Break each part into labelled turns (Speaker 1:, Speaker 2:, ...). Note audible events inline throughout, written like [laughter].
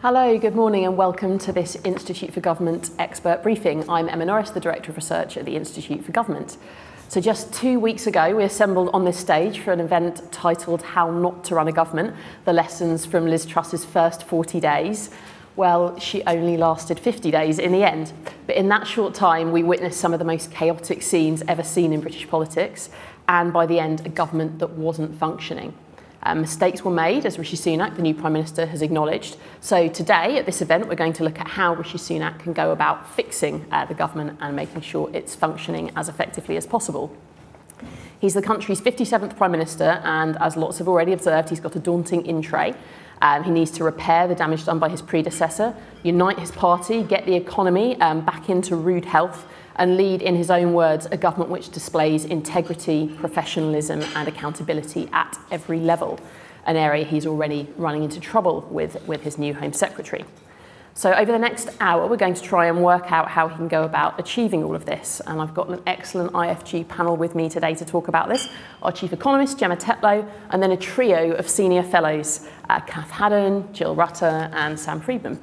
Speaker 1: Hello, good morning, and welcome to this Institute for Government expert briefing. I'm Emma Norris, the Director of Research at the Institute for Government. So, just two weeks ago, we assembled on this stage for an event titled How Not to Run a Government The Lessons from Liz Truss's First 40 Days. Well, she only lasted 50 days in the end. But in that short time, we witnessed some of the most chaotic scenes ever seen in British politics, and by the end, a government that wasn't functioning. Um, mistakes were made, as Rishi Sunak, the new Prime Minister, has acknowledged. So, today at this event, we're going to look at how Rishi Sunak can go about fixing uh, the government and making sure it's functioning as effectively as possible. He's the country's 57th Prime Minister, and as lots have already observed, he's got a daunting in tray. Um, he needs to repair the damage done by his predecessor, unite his party, get the economy um, back into rude health, and lead, in his own words, a government which displays integrity, professionalism, and accountability at every level, an area he's already running into trouble with with his new Home Secretary. So, over the next hour, we're going to try and work out how he can go about achieving all of this. And I've got an excellent IFG panel with me today to talk about this our chief economist, Gemma Tetlow, and then a trio of senior fellows uh, Kath Haddon, Jill Rutter, and Sam Freedman.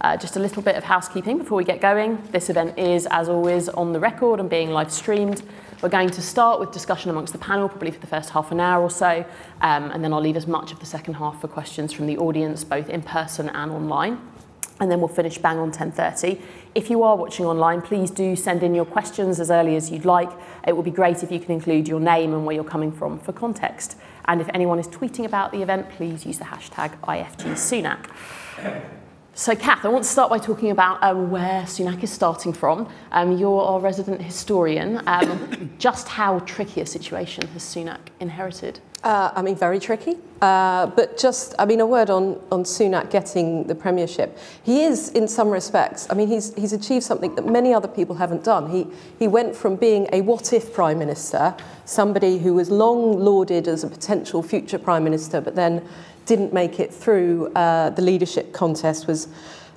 Speaker 1: Uh, just a little bit of housekeeping before we get going. This event is, as always, on the record and being live streamed. We're going to start with discussion amongst the panel, probably for the first half an hour or so, um, and then I'll leave as much of the second half for questions from the audience, both in person and online. And then we'll finish bang on 10:30. If you are watching online, please do send in your questions as early as you'd like. It would be great if you can include your name and where you're coming from for context. And if anyone is tweeting about the event, please use the hashtag IFGSunak. So, Kath, I want to start by talking about um, where Sunak is starting from. Um, you're our resident historian. Um, [coughs] just how tricky a situation has Sunak inherited?
Speaker 2: Uh, I mean, very tricky. Uh, but just, I mean, a word on, on Sunak getting the premiership. He is, in some respects, I mean, he's, he's achieved something that many other people haven't done. He, he went from being a what if prime minister, somebody who was long lauded as a potential future prime minister, but then didn't make it through uh, the leadership contest was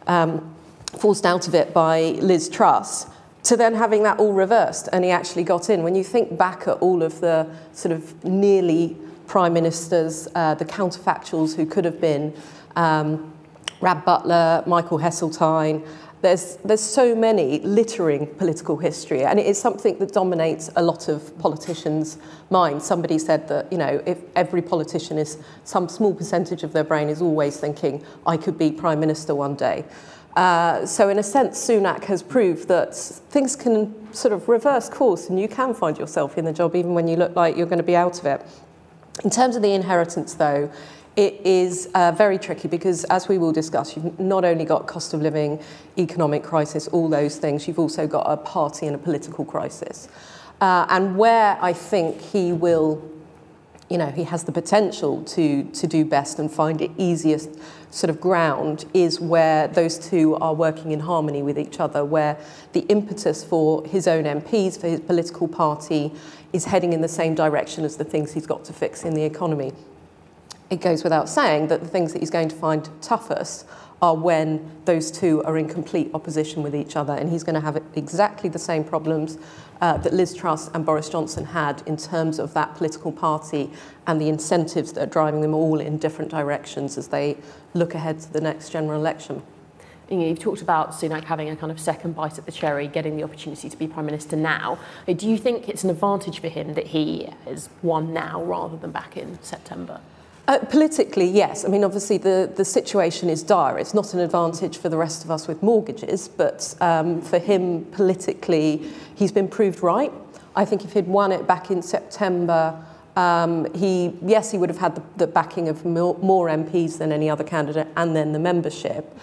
Speaker 2: um, forced out of it by Liz Truss, to then having that all reversed and he actually got in. When you think back at all of the sort of nearly prime ministers, uh, the counterfactuals who could have been, um, Rab Butler, Michael Heseltine, There's, there's so many littering political history, and it is something that dominates a lot of politicians' minds. Somebody said that, you know, if every politician is, some small percentage of their brain is always thinking, I could be Prime Minister one day. Uh, so in a sense, Sunak has proved that things can sort of reverse course and you can find yourself in the job even when you look like you're going to be out of it. In terms of the inheritance, though, it is uh, very tricky because, as we will discuss, you've not only got cost of living, economic crisis, all those things, you've also got a party and a political crisis. Uh, and where I think he will, you know, he has the potential to, to do best and find it easiest sort of ground is where those two are working in harmony with each other, where the impetus for his own MPs, for his political party, is heading in the same direction as the things he's got to fix in the economy it goes without saying that the things that he's going to find toughest are when those two are in complete opposition with each other. And he's going to have exactly the same problems uh, that Liz Truss and Boris Johnson had in terms of that political party and the incentives that are driving them all in different directions as they look ahead to the next general election.
Speaker 1: You've talked about Sunak having a kind of second bite at the cherry, getting the opportunity to be Prime Minister now. Do you think it's an advantage for him that he has won now rather than back in September?
Speaker 2: Uh, politically, yes. I mean, obviously, the, the situation is dire. It's not an advantage for the rest of us with mortgages, but um, for him, politically, he's been proved right. I think if he'd won it back in September, um, he, yes, he would have had the, the backing of more, more MPs than any other candidate and then the membership.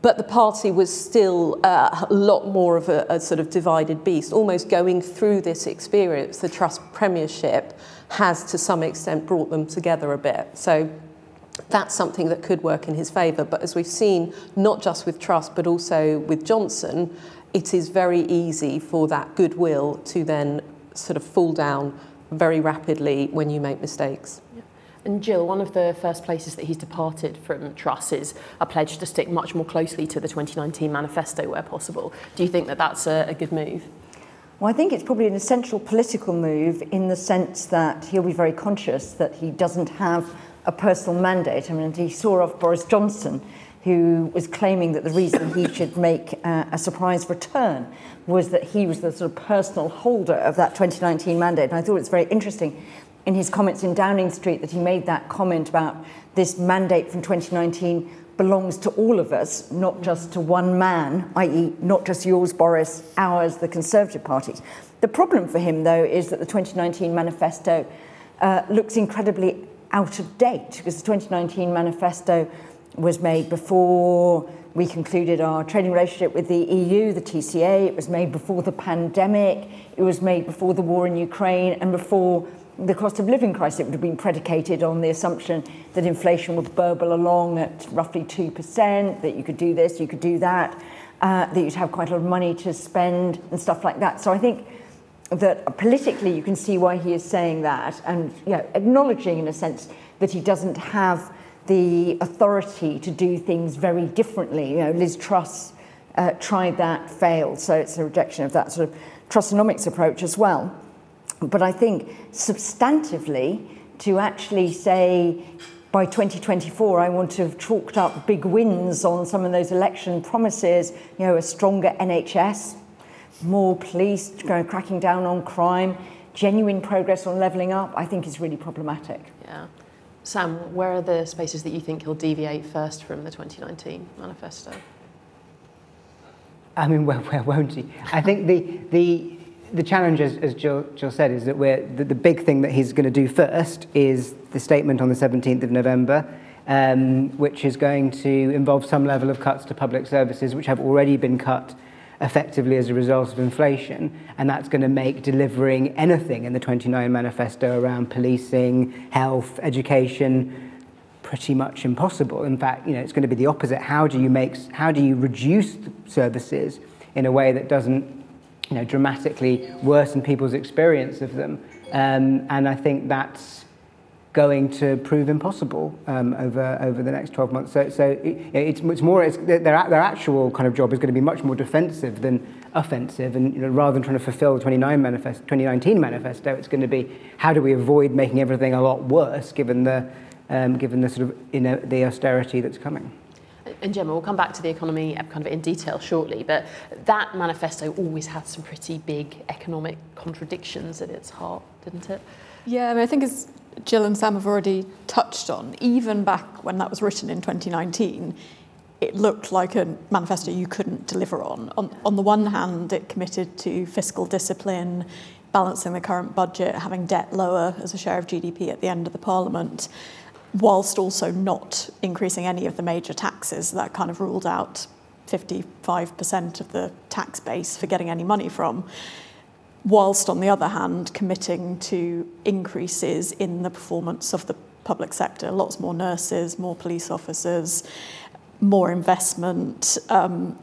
Speaker 2: But the party was still uh, a lot more of a, a sort of divided beast, almost going through this experience, the Truss Premiership has to some extent brought them together a bit. So that's something that could work in his favour. But as we've seen, not just with Truss, but also with Johnson, it is very easy for that goodwill to then sort of fall down very rapidly when you make mistakes.
Speaker 1: Yeah. And Jill, one of the first places that he's departed from Truss is a pledge to stick much more closely to the 2019 manifesto where possible. Do you think that that's a, a good move?
Speaker 3: Well, I think it's probably an essential political move in the sense that he'll be very conscious that he doesn't have a personal mandate. I mean, he saw off Boris Johnson who was claiming that the reason he [coughs] should make uh, a surprise return was that he was the sort of personal holder of that 2019 mandate. And I thought it was very interesting in his comments in Downing Street that he made that comment about this mandate from 2019 belongs to all of us, not just to one man, i.e., not just yours, Boris, ours, the Conservative Party. The problem for him, though, is that the 2019 manifesto uh, looks incredibly out of date because the 2019 manifesto was made before we concluded our trading relationship with the EU, the TCA. It was made before the pandemic. It was made before the war in Ukraine and before the cost of living crisis. It would have been predicated on the assumption that inflation would burble along at roughly 2%, that you could do this, you could do that, uh, that you'd have quite a lot of money to spend and stuff like that. So I think that politically you can see why he is saying that and you know, acknowledging in a sense that he doesn't have the authority to do things very differently. You know, Liz Truss uh, tried that, failed, so it's a rejection of that sort of Trussonomics approach as well. But I think substantively, to actually say by 2024, I want to have chalked up big wins on some of those election promises, you know, a stronger NHS, more police cracking down on crime, genuine progress on levelling up, I think is really problematic.
Speaker 1: Yeah. Sam, where are the spaces that you think he'll deviate first from the 2019 manifesto?
Speaker 4: I mean, where, where won't he? I think the, the, the challenge, as, as Jill, Jill said, is that we're, the, the big thing that he's going to do first is the statement on the 17th of November, um, which is going to involve some level of cuts to public services, which have already been cut effectively as a result of inflation, and that's going to make delivering anything in the 29 manifesto around policing, health, education pretty much impossible. In fact, you know, it's going to be the opposite. How do you make how do you reduce services in a way that doesn't you know, dramatically worsen people's experience of them? Um, and I think that's going to prove impossible um, over, over the next 12 months. So, so it, it's, much more, it's, their, their actual kind of job is going to be much more defensive than offensive. And you know, rather than trying to fulfill the 29 manifest, 2019 manifesto, it's going to be how do we avoid making everything a lot worse given the, um, given the sort of you know, the austerity that's coming.
Speaker 1: in general, we'll come back to the economy uh, kind of in detail shortly, but that manifesto always had some pretty big economic contradictions at its heart, didn't it?
Speaker 5: Yeah, I mean, I think as Jill and Sam have already touched on, even back when that was written in 2019, it looked like a manifesto you couldn't deliver on. On, on the one hand, it committed to fiscal discipline, balancing the current budget, having debt lower as a share of GDP at the end of the parliament. Whilst also not increasing any of the major taxes. That kind of ruled out 55% of the tax base for getting any money from whilst on the other hand committing to increases in the performance of the public sector, lots more nurses, more police officers, more investment, um,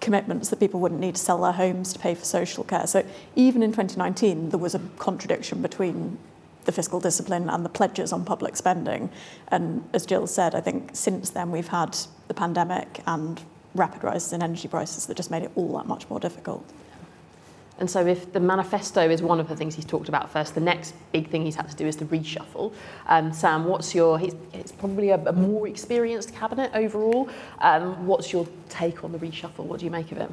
Speaker 5: commitments that people wouldn't need to sell their homes to pay for social care. So even in 2019, there was a contradiction between the fiscal discipline and the pledges on public spending. And as Jill said, I think since then we've had the pandemic and rapid rises in energy prices that just made it all that much more difficult.
Speaker 1: And so if the manifesto is one of the things he's talked about first, the next big thing he's had to do is the reshuffle. Um, Sam, what's your, it's probably a, a more experienced cabinet overall. Um, what's your take on the reshuffle? What do you make of it?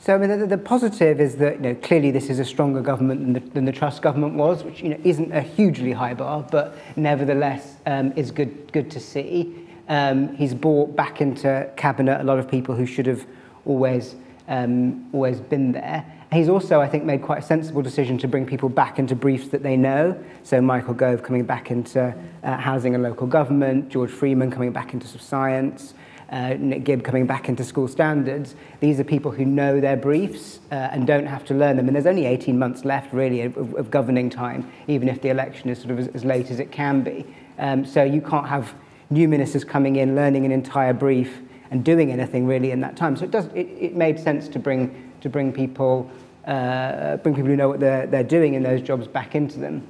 Speaker 4: So I mean, the, the positive is that you know, clearly this is a stronger government than the, than the Truss government was, which you know, isn't a hugely high bar, but nevertheless um, is good, good to see. Um, he's brought back into cabinet a lot of people who should have always, um, always been there. He's also, I think, made quite a sensible decision to bring people back into briefs that they know. So Michael Gove coming back into uh, housing and local government, George Freeman coming back into some science, uh, Nick Gibb coming back into school standards. These are people who know their briefs uh, and don't have to learn them. And there's only 18 months left, really, of, of governing time, even if the election is sort of as, as late as it can be. Um, so you can't have new ministers coming in, learning an entire brief, and doing anything really in that time. So it, does, it, it made sense to bring to bring people, uh, bring people who know what they're, they're doing in those jobs back into them.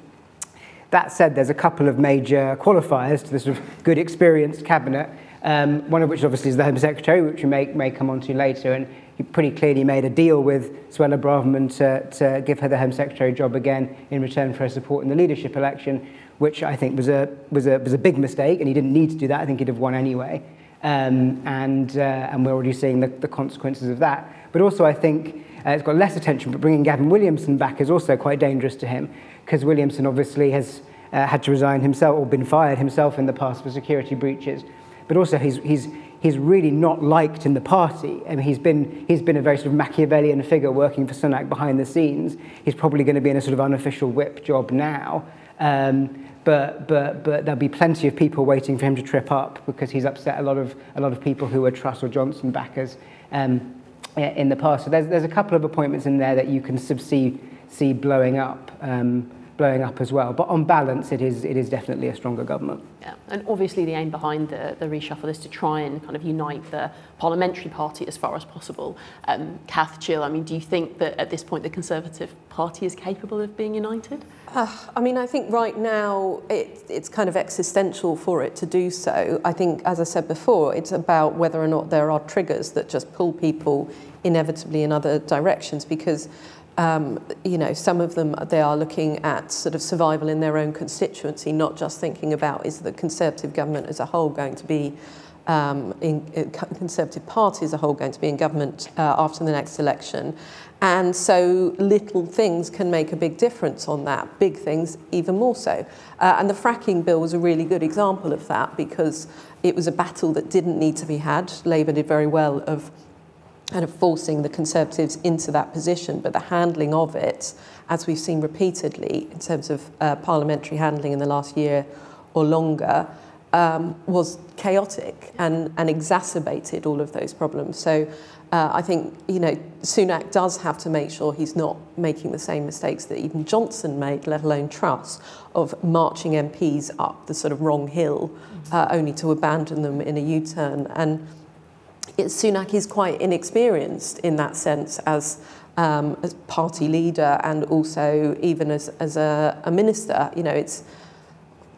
Speaker 4: That said, there's a couple of major qualifiers to this sort of good experienced cabinet, um, one of which obviously is the Home Secretary, which we may, may come on to later, and he pretty clearly made a deal with Suella Braverman to, to give her the Home Secretary job again in return for her support in the leadership election, which I think was a, was a, was a big mistake, and he didn't need to do that. I think he'd have won anyway. Um, and, uh, and we're already seeing the, the consequences of that. But also, I think uh, it's got less attention, but bringing Gavin Williamson back is also quite dangerous to him because Williamson obviously has uh, had to resign himself or been fired himself in the past for security breaches. But also, he's, he's, he's really not liked in the party. I mean, he's been, he's been a very sort of Machiavellian figure working for Sunak behind the scenes. He's probably going to be in a sort of unofficial whip job now. Um, but, but, but there'll be plenty of people waiting for him to trip up because he's upset a lot of, a lot of people who were Truss or Johnson backers um, in the past. So there's, there's a couple of appointments in there that you can see, see blowing up. Um, blowing up as well. But on balance, it is, it is definitely a stronger government.
Speaker 1: Yeah, and obviously the aim behind the, the reshuffle is to try and kind of unite the parliamentary party as far as possible. Um, Kath, Jill, I mean, do you think that at this point the Conservative Party is capable of being united?
Speaker 2: Uh, I mean, I think right now it, it's kind of existential for it to do so. I think, as I said before, it's about whether or not there are triggers that just pull people inevitably in other directions because um, you know, some of them they are looking at sort of survival in their own constituency, not just thinking about is the Conservative government as a whole going to be um, in, in Conservative Party as a whole going to be in government uh, after the next election. And so little things can make a big difference on that, big things even more so. Uh, and the fracking bill was a really good example of that because it was a battle that didn't need to be had. Labour did very well of kind of forcing the Conservatives into that position, but the handling of it, as we've seen repeatedly in terms of uh, parliamentary handling in the last year or longer, um, was chaotic and, and exacerbated all of those problems. So uh, I think, you know, Sunak does have to make sure he's not making the same mistakes that even Johnson made, let alone Truss, of marching MPs up the sort of wrong hill uh, only to abandon them in a U-turn. And Sunak is quite inexperienced in that sense as, um, as party leader and also even as, as a, a minister. You know, it's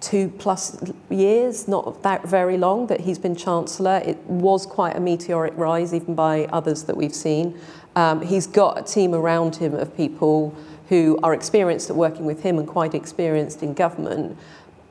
Speaker 2: two plus years, not that very long, that he's been Chancellor. It was quite a meteoric rise, even by others that we've seen. Um, he's got a team around him of people who are experienced at working with him and quite experienced in government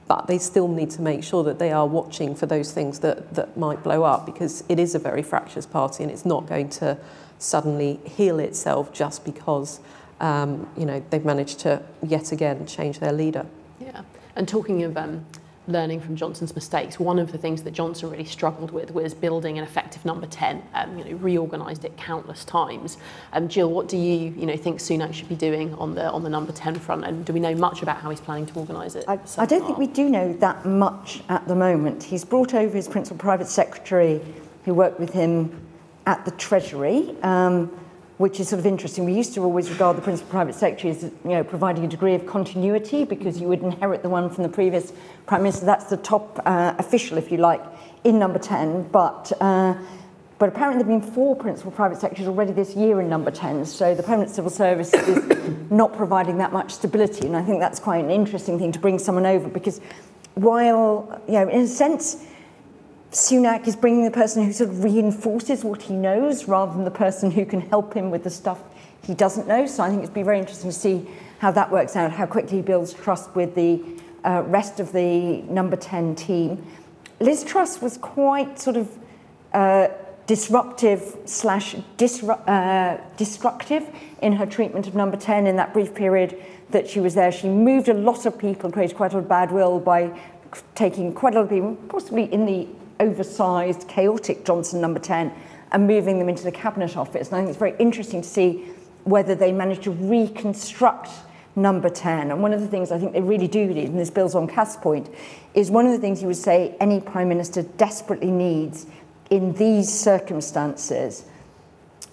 Speaker 2: but they still need to make sure that they are watching for those things that, that might blow up because it is a very fractious party and it's not going to suddenly heal itself just because um, you know they've managed to yet again change their leader.
Speaker 1: Yeah, and talking of um, learning from Johnson's mistakes. One of the things that Johnson really struggled with was building an effective number 10, um, you know, reorganised it countless times. Um, Jill, what do you, you know, think Sunak should be doing on the, on the number 10 front? And do we know much about how he's planning to organise it?
Speaker 3: I, I don't think we do know that much at the moment. He's brought over his principal private secretary who worked with him at the Treasury. Um, which is sort of interesting. We used to always regard the principal private secretary as you know, providing a degree of continuity because you would inherit the one from the previous prime minister. That's the top uh, official, if you like, in number 10. But, uh, but apparently there have been four principal private secretaries already this year in number 10. So the permanent civil service is [coughs] not providing that much stability. And I think that's quite an interesting thing to bring someone over because while, you know, in a sense, Sunak is bringing the person who sort of reinforces what he knows rather than the person who can help him with the stuff he doesn't know. So I think it'd be very interesting to see how that works out, how quickly he builds trust with the uh, rest of the number 10 team. Liz Truss was quite sort of uh, disruptive slash disru- uh, destructive in her treatment of number 10 in that brief period that she was there. She moved a lot of people, created quite a lot of bad will by taking quite a lot of people, possibly in the oversized, chaotic Johnson number 10 and moving them into the Cabinet Office. And I think it's very interesting to see whether they manage to reconstruct number 10. And one of the things I think they really do need, and this builds on Kath's point, is one of the things you would say any Prime Minister desperately needs in these circumstances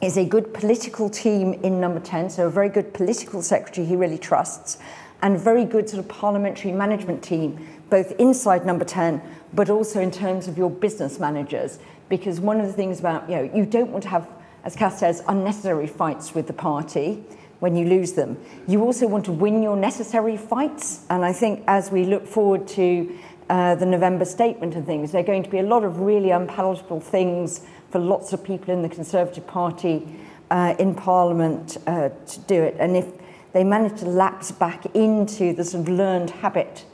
Speaker 3: is a good political team in number 10, so a very good political secretary he really trusts, and very good sort of parliamentary management team, both inside number 10 but also in terms of your business managers. Because one of the things about, you know, you don't want to have, as Kath says, unnecessary fights with the party when you lose them. You also want to win your necessary fights. And I think as we look forward to uh, the November statement and things, there are going to be a lot of really unpalatable things for lots of people in the Conservative Party uh, in Parliament uh, to do it. And if they manage to lapse back into the sort of learned habit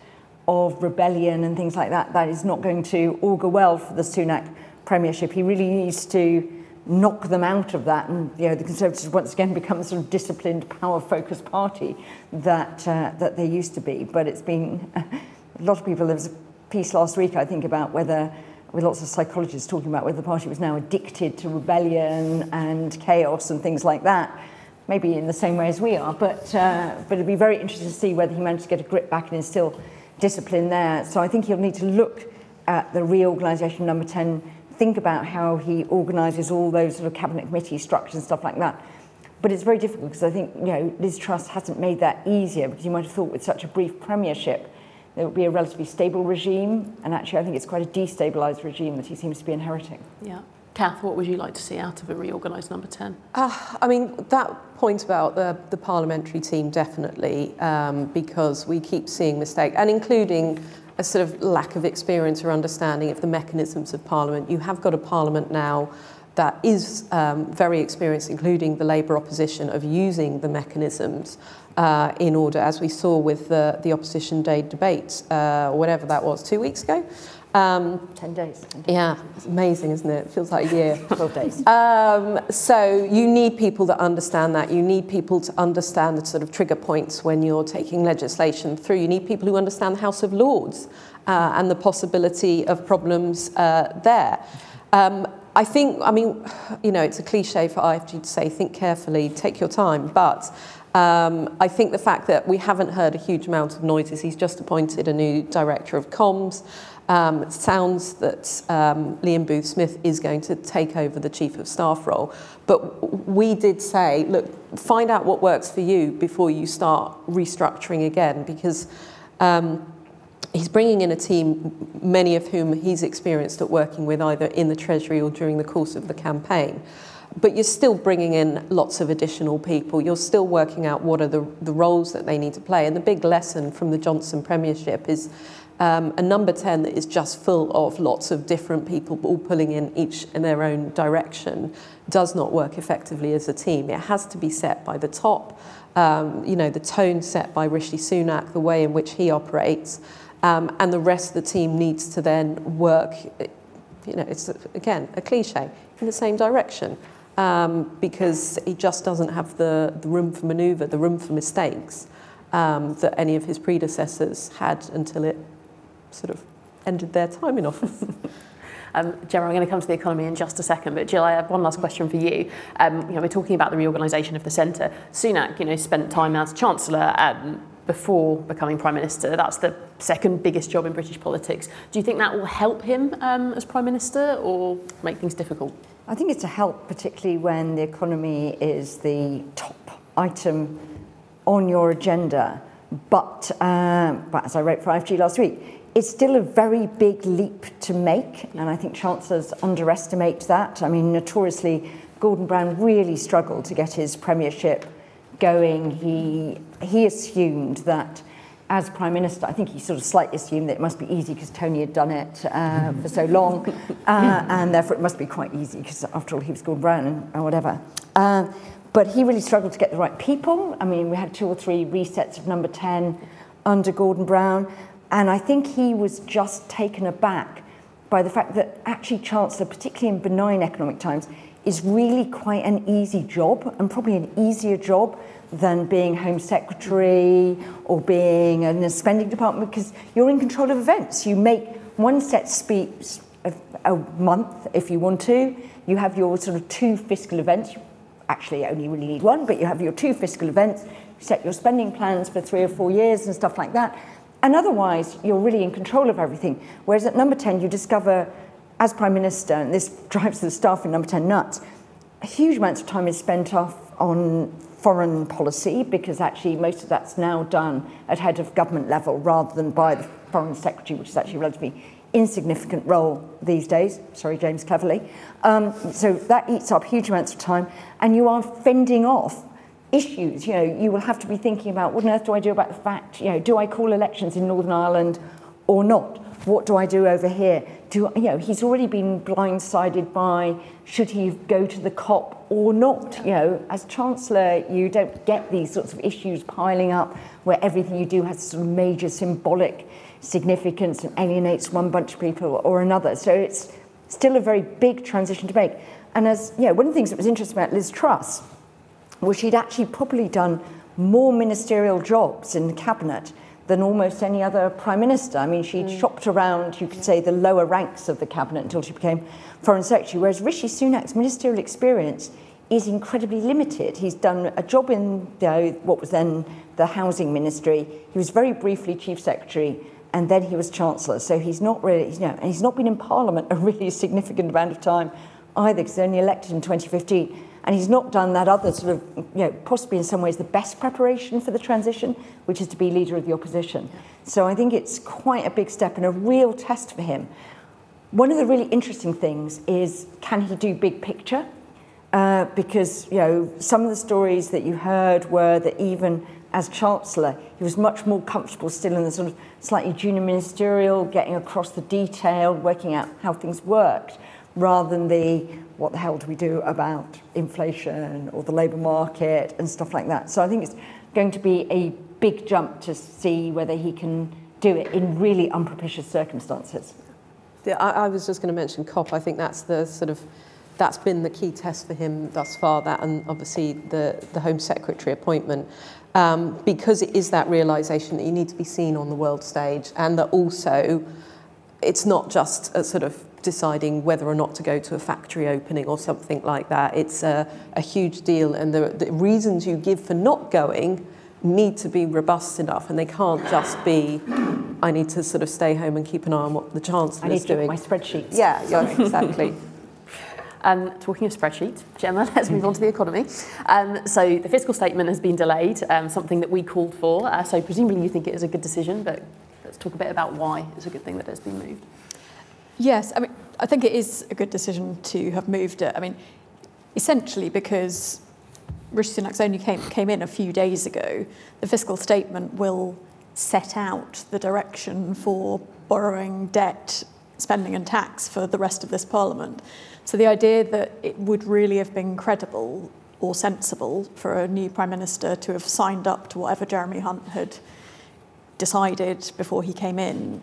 Speaker 3: of rebellion and things like that, that is not going to augur well for the Sunak premiership. He really needs to knock them out of that, and you know the Conservatives once again become a sort of disciplined, power-focused party that uh, that they used to be. But it's been [laughs] a lot of people. There was a piece last week, I think, about whether with lots of psychologists talking about whether the party was now addicted to rebellion and chaos and things like that. Maybe in the same way as we are, but uh, but it'd be very interesting to see whether he managed to get a grip back and instill discipline there. So I think he'll need to look at the reorganisation number 10, think about how he organises all those sort of cabinet committee structures and stuff like that. But it's very difficult because I think, you know, Liz Truss hasn't made that easier because you might have thought with such a brief premiership there would be a relatively stable regime. And actually, I think it's quite a destabilised regime that he seems to be inheriting.
Speaker 1: Yeah. Kath, what would you like to see out of a reorganised number 10?
Speaker 2: Uh, I mean, that point about the, the parliamentary team, definitely, um, because we keep seeing mistakes, and including a sort of lack of experience or understanding of the mechanisms of parliament. You have got a parliament now that is um, very experienced, including the Labour opposition, of using the mechanisms uh, in order, as we saw with the, the opposition day debate, uh, whatever that was, two weeks ago.
Speaker 3: Um, 10 days. 10 days.
Speaker 2: Yeah, it's amazing, isn't it? It feels like a year. [laughs]
Speaker 3: 12 days.
Speaker 2: Um, so you need people that understand that. You need people to understand the sort of trigger points when you're taking legislation through. You need people who understand the House of Lords uh, and the possibility of problems uh, there. Um, I think, I mean, [sighs] you know, it's a cliche for IFG to say, think carefully, take your time, but um, I think the fact that we haven't heard a huge amount of noises, he's just appointed a new director of comms. Um, it sounds that um, Liam Booth Smith is going to take over the Chief of Staff role. But we did say, look, find out what works for you before you start restructuring again, because um, he's bringing in a team, many of whom he's experienced at working with either in the Treasury or during the course of the campaign but you're still bringing in lots of additional people. You're still working out what are the, the roles that they need to play. And the big lesson from the Johnson Premiership is um, a number 10 that is just full of lots of different people all pulling in each in their own direction does not work effectively as a team. It has to be set by the top, um, you know, the tone set by Rishi Sunak, the way in which he operates, um, and the rest of the team needs to then work, you know, it's again a cliche, in the same direction. Um, because he just doesn't have the, the room for manoeuvre, the room for mistakes um, that any of his predecessors had until it sort of ended their time in office. [laughs]
Speaker 1: Um, Gemma, I'm going to come to the economy in just a second, but Jill, I have one last question for you. Um, you know, we're talking about the reorganisation of the centre. Sunak, you know, spent time as Chancellor um, before becoming Prime Minister. That's the second biggest job in British politics. Do you think that will help him um, as Prime Minister or make things difficult?
Speaker 3: I think it's a help, particularly when the economy is the top item on your agenda. But, um, but as I wrote for IFG last week, it's still a very big leap to make, and I think chancellors underestimate that. I mean, notoriously, Gordon Brown really struggled to get his premiership going. He, he assumed that as Prime Minister, I think he sort of slightly assumed that it must be easy because Tony had done it uh, for so long, [laughs] uh, and therefore it must be quite easy because, after all, he was Gordon Brown or whatever. Uh, but he really struggled to get the right people. I mean, we had two or three resets of number 10 under Gordon Brown. And I think he was just taken aback by the fact that actually Chancellor, particularly in benign economic times, is really quite an easy job and probably an easier job than being Home Secretary or being in the spending department because you're in control of events. You make one set speech a, a month if you want to. You have your sort of two fiscal events. You actually only really need one, but you have your two fiscal events. You set your spending plans for three or four years and stuff like that. And otherwise, you're really in control of everything. Whereas at number 10, you discover, as Prime Minister, and this [laughs] drives the staff in number 10 nuts, huge amount of time is spent off on foreign policy because actually most of that's now done at head of government level rather than by the Foreign Secretary, which is actually a relatively insignificant role these days. Sorry, James Cleverly. Um, so that eats up huge amounts of time, and you are fending off issues. You know, you will have to be thinking about what on earth do I do about the fact, you know, do I call elections in Northern Ireland or not? What do I do over here? Do you know, he's already been blindsided by should he go to the COP or not? You know, as Chancellor, you don't get these sorts of issues piling up where everything you do has some major symbolic significance and alienates one bunch of people or another. So it's still a very big transition to make. And as, you know, one of the things that was interesting about Liz Truss was she'd actually probably done more ministerial jobs in the cabinet than almost any other prime minister. I mean, she'd mm. shopped around, you could say, the lower ranks of the cabinet until she became foreign secretary, whereas Rishi Sunak's ministerial experience is incredibly limited. He's done a job in you know, what was then the housing ministry. He was very briefly chief secretary, and then he was chancellor. So he's not really, you know, and he's not been in parliament a really [laughs] significant amount of time either, because he only elected in 2015. And he's not done that other sort of, you know, possibly in some ways the best preparation for the transition, which is to be leader of the opposition. So I think it's quite a big step and a real test for him. One of the really interesting things is can he do big picture? Uh, because you know some of the stories that you heard were that even as chancellor, he was much more comfortable still in the sort of slightly junior ministerial, getting across the detail, working out how things worked, rather than the what the hell do we do about inflation or the labour market and stuff like that. So I think it's going to be a big jump to see whether he can do it in really unpropitious circumstances.
Speaker 2: Yeah, I, I was just going to mention COP. I think that's the sort of that's been the key test for him thus far. That and obviously the the Home Secretary appointment. Um, because it is that realization that you need to be seen on the world stage and that also it's not just a sort of deciding whether or not to go to a factory opening or something like that. It's a, a huge deal, and the, the reasons you give for not going need to be robust enough, and they can't just be, I need to sort of stay home and keep an eye on what the chancellor is doing.
Speaker 3: my spreadsheets.
Speaker 2: Yeah, yeah exactly. [laughs]
Speaker 1: Um, talking of spreadsheets, Gemma, [laughs] let's move on to the economy. Um, so the fiscal statement has been delayed, um, something that we called for. Uh, so presumably you think it is a good decision, but let's talk a bit about why it's a good thing that it's been moved.
Speaker 5: Yes, I mean, I think it is a good decision to have moved it. I mean, essentially because Rishi Sunak only came, came in a few days ago, the fiscal statement will set out the direction for borrowing, debt, spending and tax for the rest of this parliament. So the idea that it would really have been credible or sensible for a new prime minister to have signed up to whatever Jeremy Hunt had decided before he came in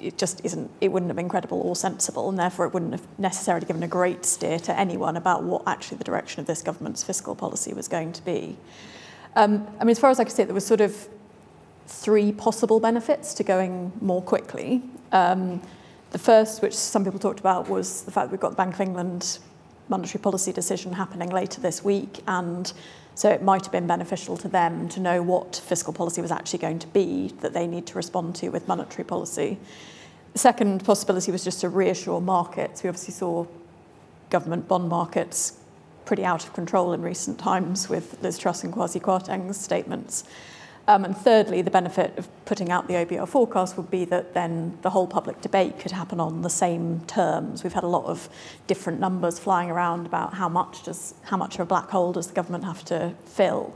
Speaker 5: it just isn't, it wouldn't have been credible or sensible, and therefore it wouldn't have necessarily given a great steer to anyone about what actually the direction of this government's fiscal policy was going to be. Um, I mean, as far as I could see, there was sort of three possible benefits to going more quickly. Um, the first, which some people talked about, was the fact that we've got the Bank of England monetary policy decision happening later this week, and So it might have been beneficial to them to know what fiscal policy was actually going to be that they need to respond to with monetary policy. The second possibility was just to reassure markets. We obviously saw government bond markets pretty out of control in recent times with Liz Truss and Kwasi Kwarteng's statements. Um, and thirdly, the benefit of putting out the OBR forecast would be that then the whole public debate could happen on the same terms. We've had a lot of different numbers flying around about how much does how much of a black hole does the government have to fill.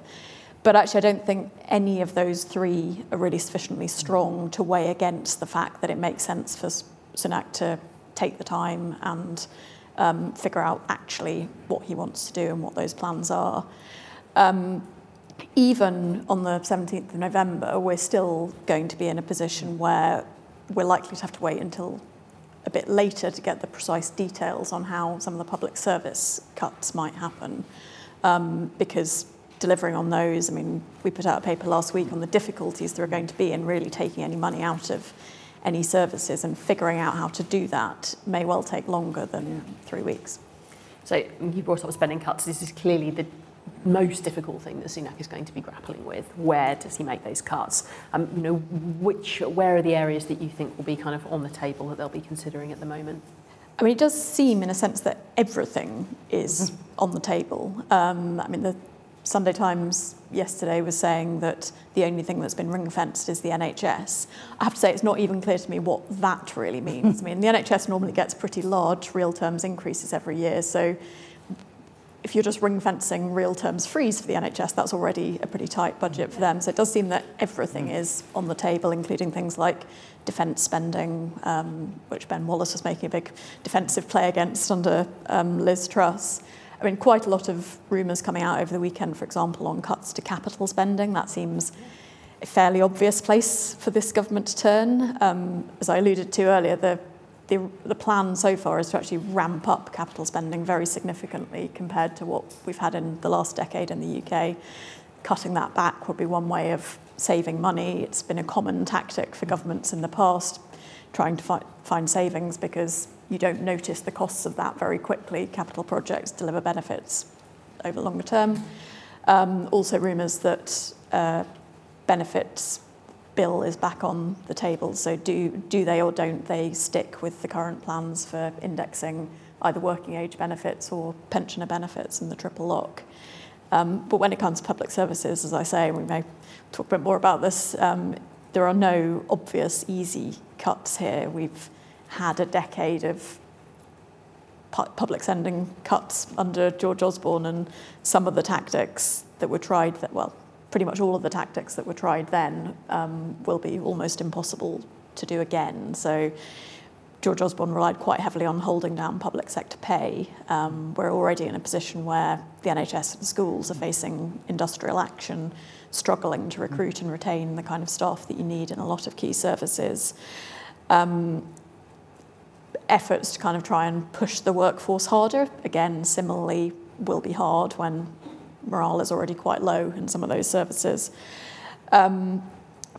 Speaker 5: But actually, I don't think any of those three are really sufficiently strong to weigh against the fact that it makes sense for Sunak to take the time and um, figure out actually what he wants to do and what those plans are. Um, even on the 17th of November, we're still going to be in a position where we're likely to have to wait until a bit later to get the precise details on how some of the public service cuts might happen. Um, because delivering on those, I mean, we put out a paper last week on the difficulties there are going to be in really taking any money out of any services and figuring out how to do that may well take longer than three weeks.
Speaker 1: So you brought up spending cuts. This is clearly the most difficult thing that Sunak is going to be grappling with. Where does he make those cuts? Um, you know, which, where are the areas that you think will be kind of on the table that they'll be considering at the moment?
Speaker 5: I mean, it does seem, in a sense, that everything is mm-hmm. on the table. Um, I mean, the Sunday Times yesterday was saying that the only thing that's been ring fenced is the NHS. I have to say, it's not even clear to me what that really means. [laughs] I mean, the NHS normally gets pretty large real terms increases every year, so if you're just ring fencing real terms freeze for the NHS, that's already a pretty tight budget for them. So it does seem that everything is on the table, including things like defence spending, um, which Ben Wallace was making a big defensive play against under um, Liz Truss. I mean, quite a lot of rumours coming out over the weekend, for example, on cuts to capital spending. That seems a fairly obvious place for this government to turn. Um, as I alluded to earlier, the the, the plan so far is to actually ramp up capital spending very significantly compared to what we've had in the last decade in the UK. Cutting that back would be one way of saving money. It's been a common tactic for governments in the past, trying to fi- find savings because you don't notice the costs of that very quickly. Capital projects deliver benefits over longer term. Um, also, rumours that uh, benefits bill is back on the table. So, do do they or don't they stick with the current plans for indexing either working age benefits or pensioner benefits in the triple lock? Um, but when it comes to public services, as I say, we may talk a bit more about this. Um, there are no obvious easy cuts here. We've had a decade of public spending cuts under George Osborne, and some of the tactics that were tried, that well, pretty much all of the tactics that were tried then um, will be almost impossible to do again. So. George Osborne relied quite heavily on holding down public sector pay. Um, we're already in a position where the NHS and schools are facing industrial action, struggling to recruit and retain the kind of staff that you need in a lot of key services. Um, efforts to kind of try and push the workforce harder, again, similarly, will be hard when morale is already quite low in some of those services. Um,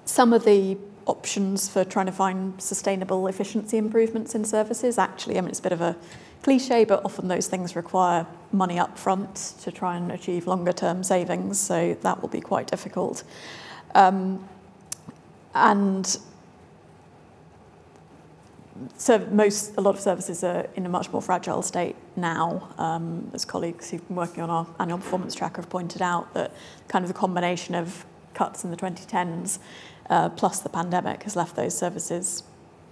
Speaker 5: some of the options for trying to find sustainable efficiency improvements in services. Actually, I mean, it's a bit of a cliche, but often those things require money up front to try and achieve longer term savings, so that will be quite difficult. Um, and so most a lot of services are in a much more fragile state now. Um, as colleagues who've been working on our annual performance tracker have pointed out that kind of the combination of cuts in the 2010s uh, plus the pandemic has left those services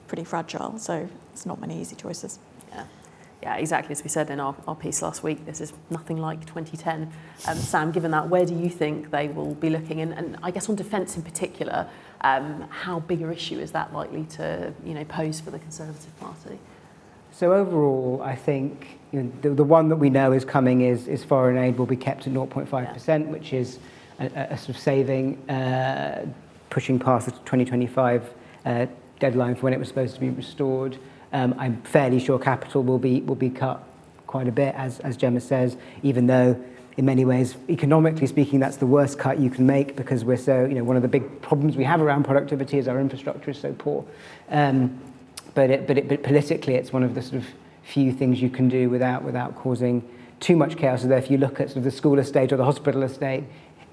Speaker 5: pretty fragile. So it's not many easy choices.
Speaker 1: Yeah. Yeah, exactly as we said in our, our piece last week, this is nothing like 2010. Um, Sam, given that, where do you think they will be looking? And, and I guess on defence in particular, um, how big a issue is that likely to you know, pose for the Conservative Party?
Speaker 4: So overall, I think you know, the, the one that we know is coming is, is foreign aid will be kept at 0.5%, yeah. which is a, a sort of saving, uh, pushing past the 2025 uh, deadline for when it was supposed to be restored. Um, I'm fairly sure capital will be, will be cut quite a bit, as, as Gemma says, even though in many ways, economically speaking, that's the worst cut you can make because we're so, you know, one of the big problems we have around productivity is our infrastructure is so poor. Um, but, it, but, it, but politically, it's one of the sort of few things you can do without, without causing too much chaos. So if you look at sort of the school estate or the hospital estate,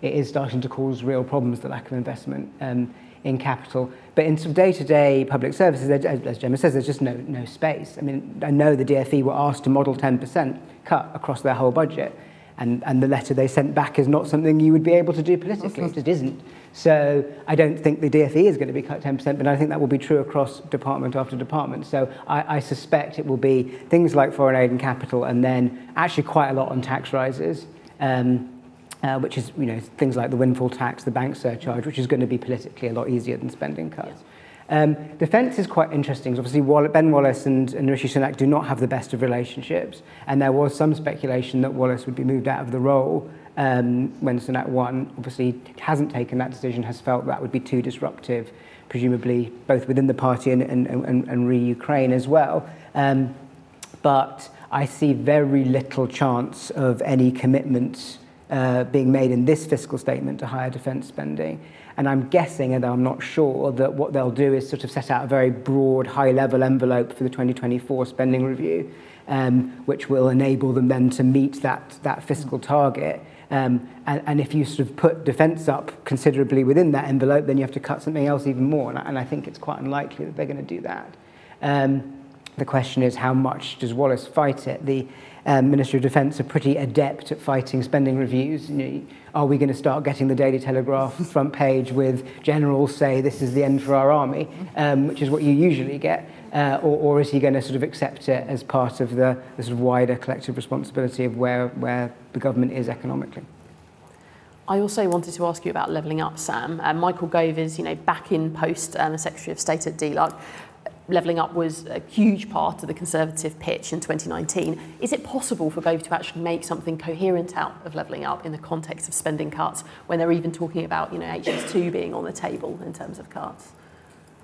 Speaker 4: it is starting to cause real problems, the lack of investment um, in capital. But in sort of day-to-day public services, as Gemma says, there's just no, no space. I mean, I know the DFE were asked to model 10% cut across their whole budget, and, and the letter they sent back is not something you would be able to do politically. It just isn't. So I don't think the DFE is going to be cut 10%, but I think that will be true across department after department. So I, I suspect it will be things like foreign aid and capital, and then actually quite a lot on tax rises. Um, uh, which is you know things like the windfall tax, the bank surcharge, which is going to be politically a lot easier than spending cuts. Yeah. Um, defence is quite interesting. Obviously, Ben Wallace and, and Rishi Sunak do not have the best of relationships, and there was some speculation that Wallace would be moved out of the role um, when Sunak won. Obviously, hasn't taken that decision, has felt that would be too disruptive, presumably both within the party and, and, and, and re-Ukraine as well. Um, but I see very little chance of any commitments uh, being made in this fiscal statement to higher defence spending. And I'm guessing, and I'm not sure, that what they'll do is sort of set out a very broad, high level envelope for the 2024 spending review, um, which will enable them then to meet that, that fiscal target. Um, and, and if you sort of put defence up considerably within that envelope, then you have to cut something else even more. And I, and I think it's quite unlikely that they're going to do that. Um, the question is, how much does Wallace fight it? The, um, Ministry of Defence are pretty adept at fighting spending reviews. You know, are we going to start getting the Daily Telegraph [laughs] front page with generals say this is the end for our army, um, which is what you usually get? Uh, or, or is he going to sort of accept it as part of the, the sort of wider collective responsibility of where, where the government is economically?
Speaker 1: I also wanted to ask you about levelling up, Sam. Uh, Michael Gove is, you know, back in post um, as Secretary of State at DLUHC levelling up was a huge part of the Conservative pitch in 2019. Is it possible for Gove to actually make something coherent out of levelling up in the context of spending cuts when they're even talking about you know, HS2 being on the table in terms of cuts?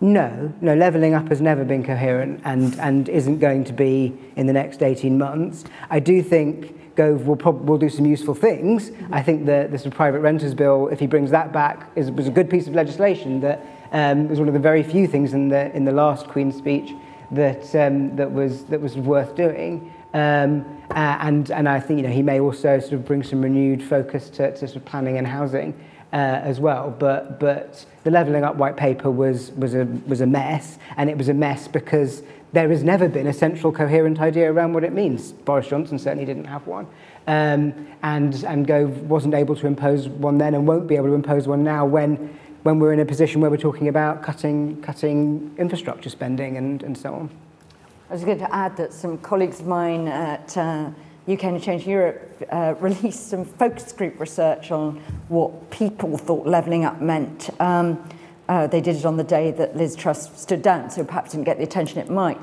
Speaker 4: No, no, levelling up has never been coherent and, and isn't going to be in the next 18 months. I do think Gove will, prob- will do some useful things. Mm-hmm. I think that this private renters bill, if he brings that back, is, was a good piece of legislation that um, was one of the very few things in the, in the last Queen's speech that, um, that, was, that was worth doing. Um, uh, and, and I think you know, he may also sort of bring some renewed focus to, to sort of planning and housing uh, as well. But, but the levelling up white paper was, was, a, was a mess, and it was a mess because there has never been a central coherent idea around what it means. Boris Johnson certainly didn't have one. Um, and, and Gove wasn't able to impose one then and won't be able to impose one now when, when we're in a position where we're talking about cutting, cutting infrastructure spending and, and so on.
Speaker 3: I was going to add that some colleagues of mine at uh, UK in a Changing Europe uh, [laughs] released some focus group research on what people thought levelling up meant. Um, uh, they did it on the day that Liz Truss stood down, so perhaps didn't get the attention it might.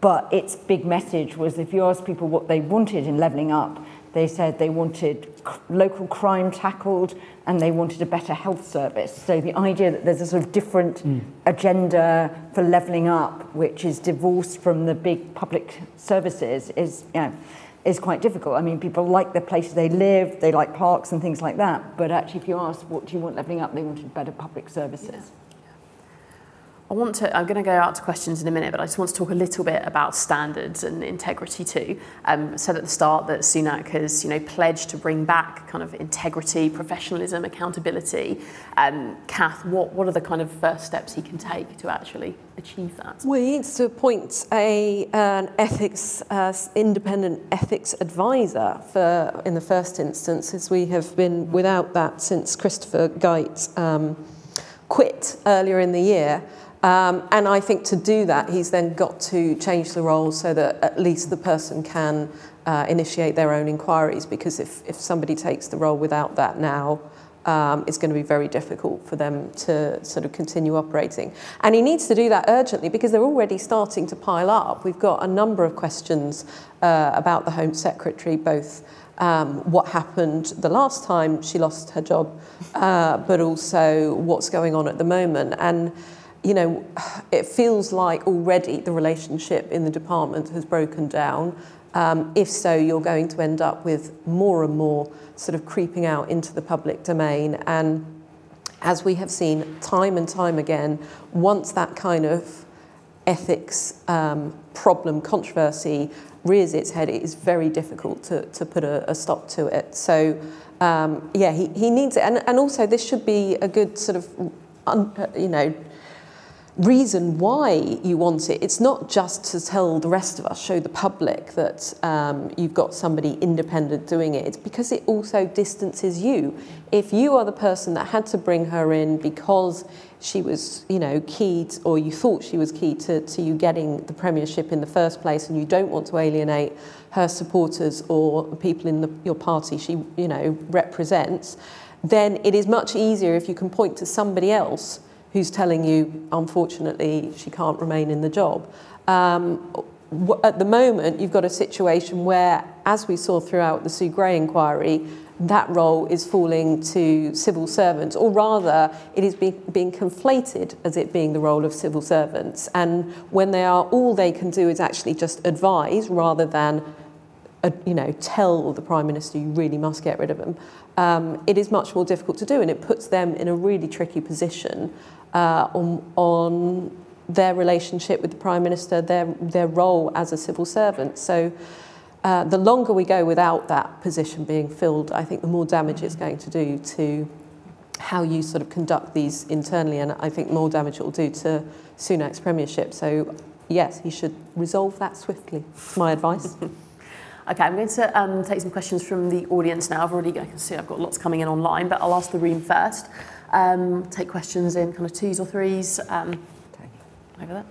Speaker 3: But its big message was if you ask people what they wanted in levelling up, they said they wanted local crime tackled and they wanted a better health service. So the idea that there's a sort of different mm. agenda for levelling up, which is divorced from the big public services, is you know, is quite difficult. I mean, people like the places they live, they like parks and things like that. But actually, if you ask, what do you want levelling up, they wanted better public services. Yeah.
Speaker 1: I want to, I'm going to go out to questions in a minute, but I just want to talk a little bit about standards and integrity too. Um, I said at the start that Sunak has, you know, pledged to bring back kind of integrity, professionalism, accountability. Um, Kath, what, what are the kind of first steps he can take to actually achieve that?
Speaker 2: Well, he needs to appoint a, an ethics, uh, independent ethics advisor for, in the first instance, as we have been without that since Christopher Geidt um, quit earlier in the year. Um, and I think to do that, he's then got to change the role so that at least the person can uh, initiate their own inquiries. Because if, if somebody takes the role without that now, um, it's going to be very difficult for them to sort of continue operating. And he needs to do that urgently because they're already starting to pile up. We've got a number of questions uh, about the Home Secretary, both um, what happened the last time she lost her job, uh, but also what's going on at the moment. And you know, it feels like already the relationship in the department has broken down. Um, if so, you're going to end up with more and more sort of creeping out into the public domain. And as we have seen time and time again, once that kind of ethics um, problem, controversy rears its head, it is very difficult to, to put a, a stop to it. So, um, yeah, he, he needs it. And, and also, this should be a good sort of, un, you know, reason why you want it. It's not just to tell the rest of us, show the public that um, you've got somebody independent doing it. It's because it also distances you. If you are the person that had to bring her in because she was, you know, key or you thought she was key to, to you getting the premiership in the first place, and you don't want to alienate her supporters or people in the, your party she, you know, represents, then it is much easier if you can point to somebody else who's telling you, unfortunately, she can't remain in the job. Um, at the moment, you've got a situation where, as we saw throughout the Sue Gray inquiry, that role is falling to civil servants, or rather, it is being, being conflated as it being the role of civil servants. And when they are, all they can do is actually just advise rather than, uh, you know, tell the Prime Minister you really must get rid of them. Um, it is much more difficult to do, and it puts them in a really tricky position uh, on, on their relationship with the Prime Minister, their, their role as a civil servant. So uh, the longer we go without that position being filled, I think the more damage it's going to do to how you sort of conduct these internally, and I think more damage it will do to Sunak's premiership. So yes, he should resolve that swiftly. That's my advice. [laughs]
Speaker 1: Okay, I'm going to um, take some questions from the audience now. I've already, I can see I've got lots coming in online, but I'll ask the room first. Um, take questions in kind of twos or threes. Um, over there.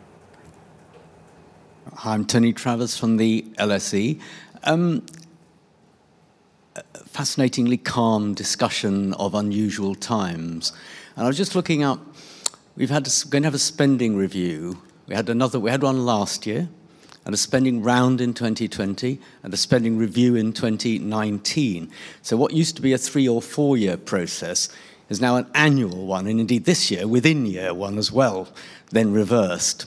Speaker 6: Hi, I'm Tony Travers from the LSE. Um, fascinatingly calm discussion of unusual times. And I was just looking up, we've had a, going to have a spending review. We had another, we had one last year, and a spending round in 2020, and a spending review in 2019. So what used to be a three or four year process is now an annual one, and indeed this year, within year one as well, then reversed.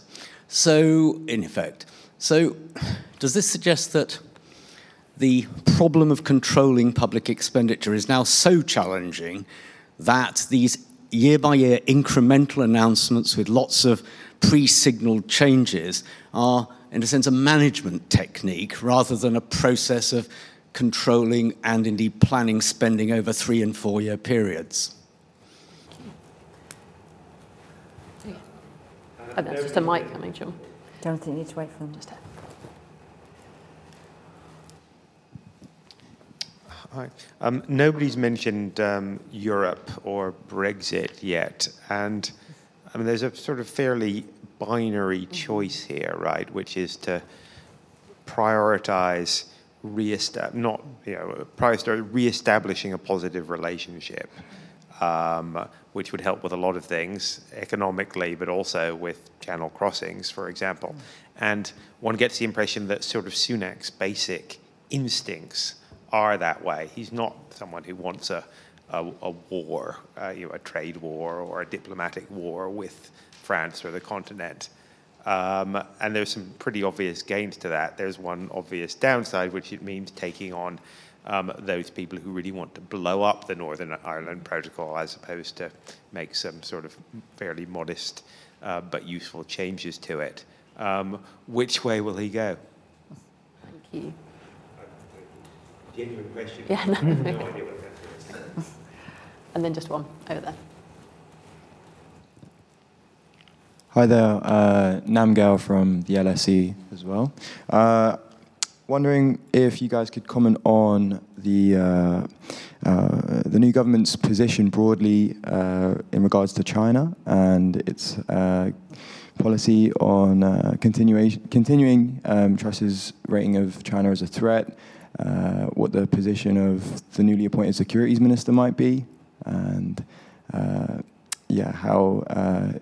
Speaker 6: So, in effect, so does this suggest that the problem of controlling public expenditure is now so challenging that these year by year incremental announcements with lots of pre signaled changes are, in a sense, a management technique rather than a process of controlling and indeed planning spending over three and four year periods.
Speaker 1: Oh, that's just a mic coming, John.
Speaker 3: Jonathan, you need to wait for them.
Speaker 1: Just
Speaker 7: Hi. Um, nobody's mentioned um, Europe or Brexit yet, and I mean, there's a sort of fairly binary choice here, right? Which is to prioritize reestab- not you know prioritize reestablishing a positive relationship, um, which would help with a lot of things economically, but also with channel crossings, for example. And one gets the impression that sort of Sunak's basic instincts are that way. He's not someone who wants a, a, a war, uh, you know, a trade war or a diplomatic war with France or the continent. Um, and there's some pretty obvious gains to that. There's one obvious downside, which it means taking on um, those people who really want to blow up the Northern Ireland Protocol as opposed to make some sort of fairly modest uh, but useful changes to it. Um, which way will he go?
Speaker 1: Thank you.
Speaker 7: Genuine question.
Speaker 1: Yeah, no. [laughs]
Speaker 7: no idea what the.
Speaker 1: And then just one over there.
Speaker 8: Hi there, uh, Nam Gao from the LSE as well. Uh, wondering if you guys could comment on the uh, uh, the new government's position broadly uh, in regards to China and its uh, policy on uh, continuation, continuing um, Truss's rating of China as a threat, uh, what the position of the newly appointed securities minister might be, and yeah, how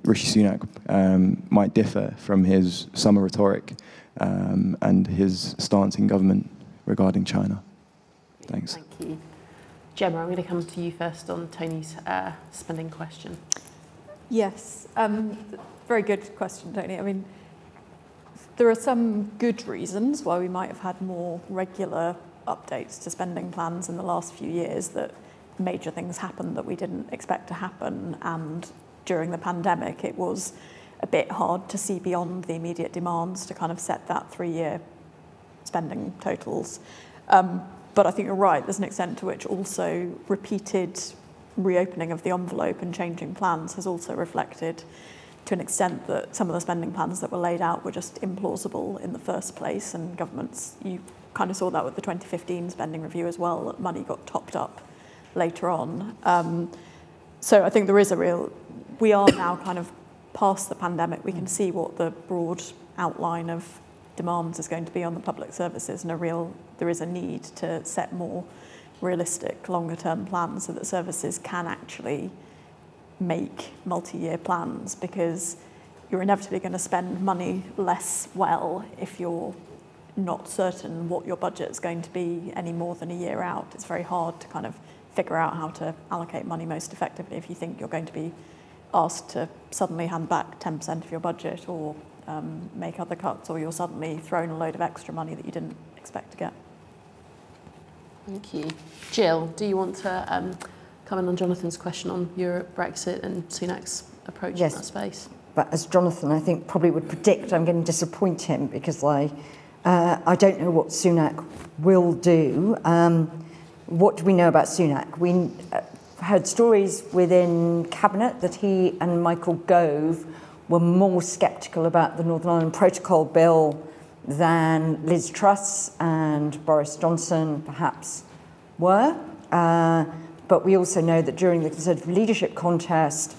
Speaker 8: Rishi Sunak um, might differ from his summer rhetoric um, and his stance in government regarding China. Thanks.
Speaker 1: Thank you. Gemma, I'm going to come to you first on Tony's uh, spending question.
Speaker 5: Yes, um, very good question, Tony. I mean, there are some good reasons why we might have had more regular updates to spending plans in the last few years that major things happened that we didn't expect to happen and during the pandemic it was a bit hard to see beyond the immediate demands to kind of set that three-year spending totals. Um, but I think you're right, there's an extent to which also repeated reopening of the envelope and changing plans has also reflected to an extent that some of the spending plans that were laid out were just implausible in the first place and governments, you kind of saw that with the 2015 spending review as well, that money got topped up later on. Um, so I think there is a real, we are now kind of past the pandemic, we can mm. see what the broad outline of demands is going to be on the public services and a real, there is a need to set more realistic longer term plans so that services can actually make multi-year plans because you're inevitably going to spend money less well if you're not certain what your budget is going to be any more than a year out. It's very hard to kind of figure out how to allocate money most effectively if you think you're going to be asked to suddenly hand back 10% of your budget or um, make other cuts or you're suddenly thrown a load of extra money that you didn't expect to get.
Speaker 1: Thank you. Jill, do you want to um, comment on Jonathan's question on Europe, Brexit and Sunak's approach
Speaker 3: Yes.
Speaker 1: in that space?
Speaker 3: But as Jonathan, I think, probably would predict, I'm going to disappoint him because I, uh, I don't know what Sunak will do. Um, what do we know about Sunak? We uh, heard stories within Cabinet that he and Michael Gove were more sceptical about the Northern Ireland Protocol Bill than Liz Truss and Boris Johnson perhaps were. Uh, but we also know that during the Conservative leadership contest,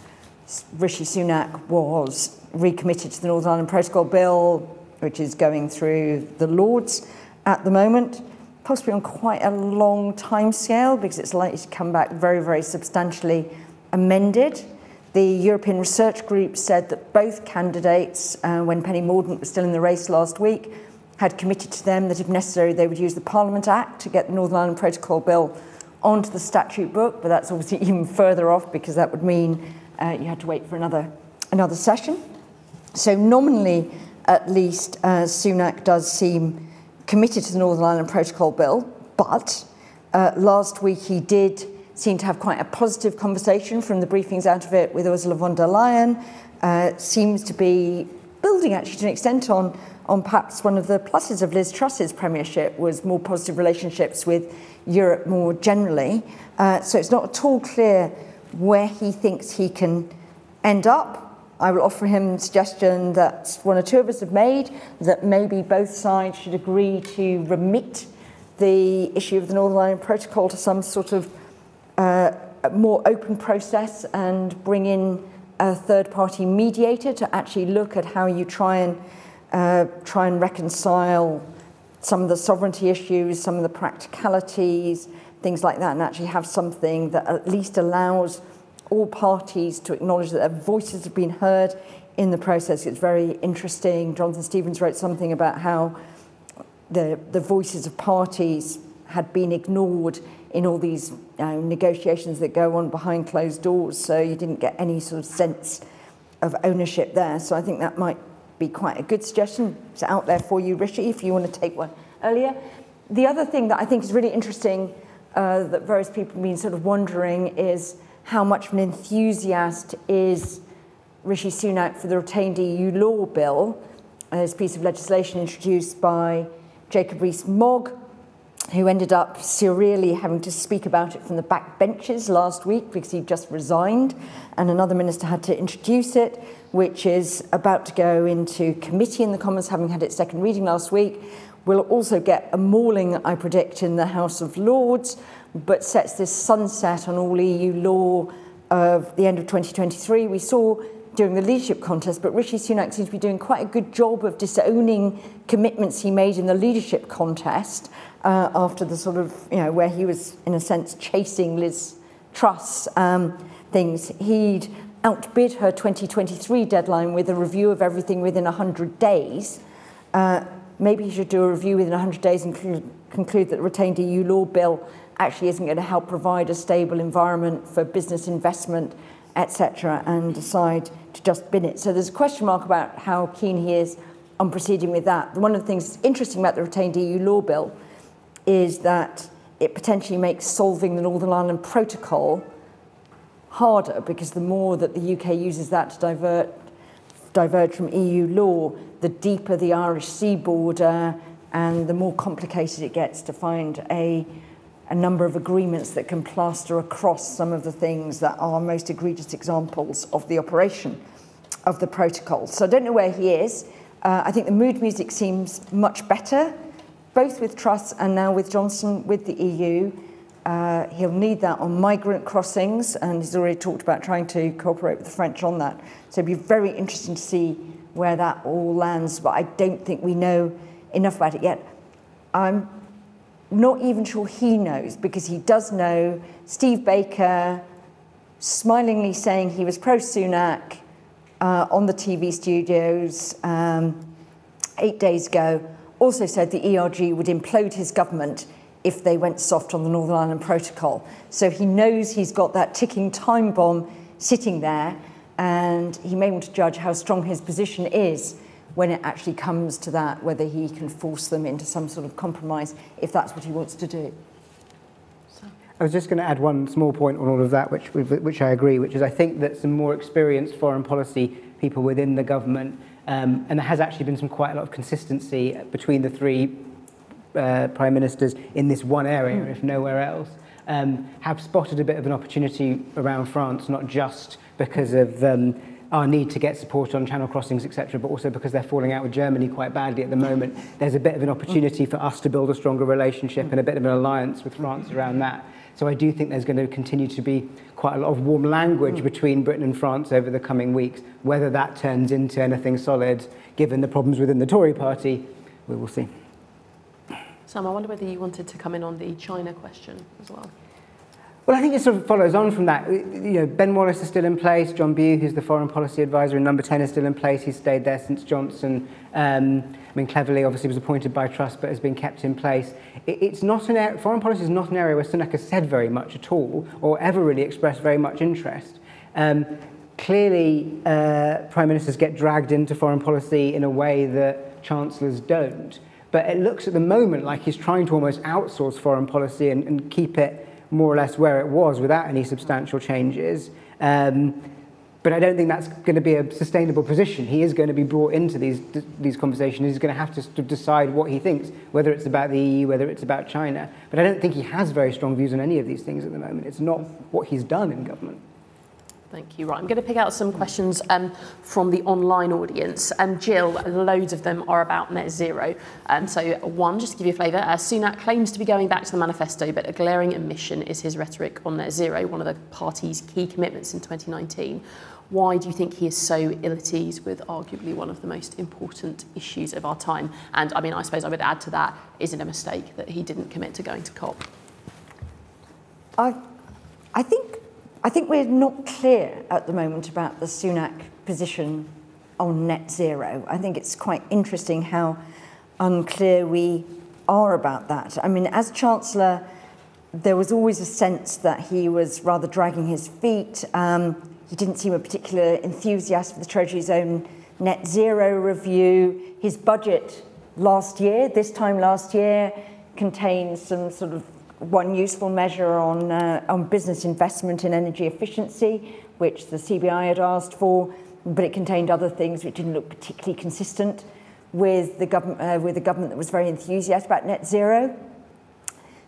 Speaker 3: Rishi Sunak was recommitted to the Northern Ireland Protocol Bill, which is going through the Lords at the moment, possibly on quite a long time scale because it's likely to come back very, very substantially amended. The European Research Group said that both candidates, uh, when Penny Mordaunt was still in the race last week, had committed to them that if necessary they would use the Parliament Act to get the Northern Ireland Protocol Bill onto the statute book, but that's obviously [laughs] even further off because that would mean uh, you had to wait for another, another session. So, nominally, at least, uh, Sunak does seem committed to the Northern Ireland Protocol Bill, but uh, last week he did seem to have quite a positive conversation from the briefings out of it with Ursula von der Leyen. Uh, seems to be building actually to an extent on, on perhaps one of the pluses of Liz Truss's premiership was more positive relationships with Europe more generally. Uh, so it's not at all clear where he thinks he can end up. I will offer him a suggestion that one or two of us have made that maybe both sides should agree to remit the issue of the Northern Ireland Protocol to some sort of uh, more open process and bring in a third party mediator to actually look at how you try and uh, try and reconcile some of the sovereignty issues, some of the practicalities, things like that, and actually have something that at least allows all parties to acknowledge that their voices have been heard in the process. It's very interesting. Jonathan Stevens wrote something about how the, the voices of parties had been ignored in all these uh, negotiations that go on behind closed doors, so you didn't get any sort of sense of ownership there. So I think that might be quite a good suggestion. It's out there for you, Rishi, if you want to take one earlier. The other thing that I think is really interesting uh, that various people have been sort of wondering is how much of an enthusiast is Rishi Sunak for the retained EU law bill, this piece of legislation introduced by Jacob Rees-Mogg, who ended up surreally having to speak about it from the back benches last week because he just resigned, and another minister had to introduce it, which is about to go into committee in the Commons, having had its second reading last week. We'll also get a mauling, I predict, in the House of Lords, but sets this sunset on all EU law of the end of 2023. We saw during the leadership contest, but Rishi Sunak seems to be doing quite a good job of disowning commitments he made in the leadership contest uh, after the sort of, you know, where he was, in a sense, chasing Liz Truss um, things. He'd outbid her 2023 deadline with a review of everything within 100 days. Uh, maybe he should do a review within 100 days and conclude that the retained EU law bill actually isn't going to help provide a stable environment for business investment, etc., and decide to just bin it. So there's a question mark about how keen he is on proceeding with that. One of the things that's interesting about the retained EU law bill is that it potentially makes solving the Northern Ireland Protocol harder because the more that the UK uses that to divert, diverge from EU law, the deeper the Irish sea border and the more complicated it gets to find a, a number of agreements that can plaster across some of the things that are most egregious examples of the operation of the protocol. So I don't know where he is. Uh, I think the mood music seems much better both with Truss and now with Johnson with the EU. Uh, he'll need that on migrant crossings, and he's already talked about trying to cooperate with the French on that. So it'd be very interesting to see where that all lands, but I don't think we know enough about it yet. I'm not even sure he knows because he does know Steve Baker smilingly saying he was pro Sunak uh, on the TV studios um, eight days ago also said the ERG would implode his government if they went soft on the Northern Ireland Protocol. So he knows he's got that ticking time bomb sitting there, and he may want to judge how strong his position is when it actually comes to that, whether he can force them into some sort of compromise if that's what he wants to do.
Speaker 4: I was just going to add one small point on all of that, which, which I agree, which is I think that some more experienced foreign policy people within the government um, and there has actually been some quite a lot of consistency between the three uh, prime ministers in this one area, mm. if nowhere else. Um, have spotted a bit of an opportunity around France, not just because of um, our need to get support on channel crossings, etc., but also because they're falling out with Germany quite badly at the moment. There's a bit of an opportunity for us to build a stronger relationship and a bit of an alliance with France around that. So I do think there's going to continue to be quite a lot of warm language between Britain and France over the coming weeks. Whether that turns into anything solid, given the problems within the Tory party, we will see.
Speaker 1: Sam, I wonder whether you wanted to come in on the China question as well.
Speaker 4: Well, I think it sort of follows on from that. You know, Ben Wallace is still in place. John Bew, who's the foreign policy advisor in Number 10, is still in place. He's stayed there since Johnson. Um, I mean, Cleverly, obviously, was appointed by Truss, but has been kept in place. It, it's not an foreign policy is not an area where Sunak has said very much at all, or ever really expressed very much interest. Um, clearly, uh, prime ministers get dragged into foreign policy in a way that chancellors don't. But it looks at the moment like he's trying to almost outsource foreign policy and, and keep it more or less where it was without any substantial changes. Um, but I don't think that's going to be a sustainable position. He is going to be brought into these, these conversations. He's going to have to decide what he thinks, whether it's about the EU, whether it's about China. But I don't think he has very strong views on any of these things at the moment. It's not what he's done in government.
Speaker 1: Thank you. Right, I'm going to pick out some questions um, from the online audience. Um, Jill, loads of them are about net zero. Um, so, one, just to give you a flavour, uh, Sunak claims to be going back to the manifesto, but a glaring omission is his rhetoric on net zero, one of the party's key commitments in 2019. Why do you think he is so ill at ease with arguably one of the most important issues of our time? And I mean, I suppose I would add to that, is it a mistake that he didn't commit to going to COP?
Speaker 3: I, I think I think we're not clear at the moment about the Sunak position on net zero. I think it's quite interesting how unclear we are about that. I mean, as Chancellor, there was always a sense that he was rather dragging his feet. Um, he didn't seem a particular enthusiast for the Treasury's own net zero review. His budget last year, this time last year, contains some sort of one useful measure on, uh, on business investment in energy efficiency, which the CBI had asked for, but it contained other things which didn't look particularly consistent with the, government, uh, with the government that was very enthusiastic about net zero.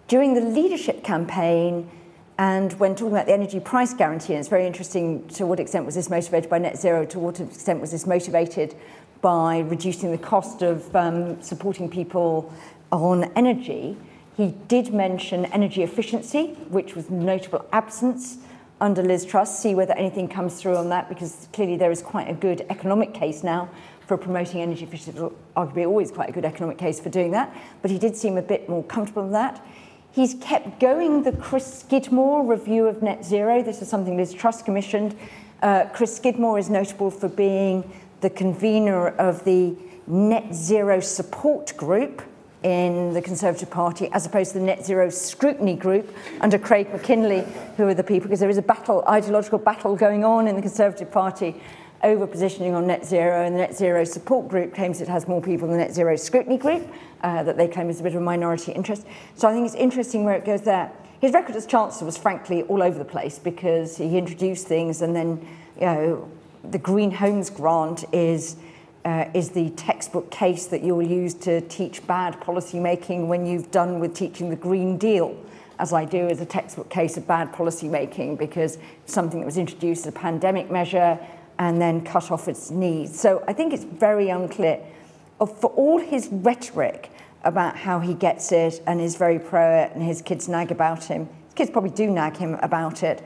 Speaker 3: During the leadership campaign, and when talking about the energy price guarantee, and it's very interesting to what extent was this motivated by net zero, to what extent was this motivated by reducing the cost of um, supporting people on energy, he did mention energy efficiency, which was notable absence under Liz Truss. See whether anything comes through on that, because clearly there is quite a good economic case now for promoting energy efficiency. Arguably, always quite a good economic case for doing that. But he did seem a bit more comfortable with that. He's kept going the Chris Skidmore review of net zero. This is something Liz Truss commissioned. Uh, Chris Skidmore is notable for being the convener of the net zero support group in the Conservative Party as opposed to the net zero scrutiny group under Craig Mackinlay, who are the people, because there is a battle, ideological battle going on in the Conservative Party over positioning on net zero, and the net zero support group claims it has more people than the net zero scrutiny group, uh, that they claim is a bit of a minority interest. So I think it's interesting where it goes there. His record as Chancellor was frankly all over the place because he introduced things and then, you know, the Green Homes Grant is uh, is the textbook case that you'll use to teach bad policy making when you've done with teaching the Green Deal, as I do as a textbook case of bad policy making, because something that was introduced as a pandemic measure and then cut off its knees. So I think it's very unclear. For all his rhetoric about how he gets it and is very pro it and his kids nag about him, his kids probably do nag him about it,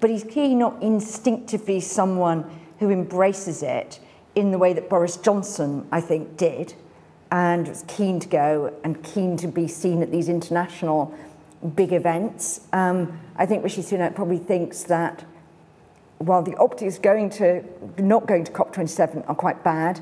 Speaker 3: but he's clearly not instinctively someone who embraces it in the way that Boris Johnson, I think, did, and was keen to go and keen to be seen at these international big events. Um, I think Rishi Sunak probably thinks that while the optics going to not going to COP27 are quite bad,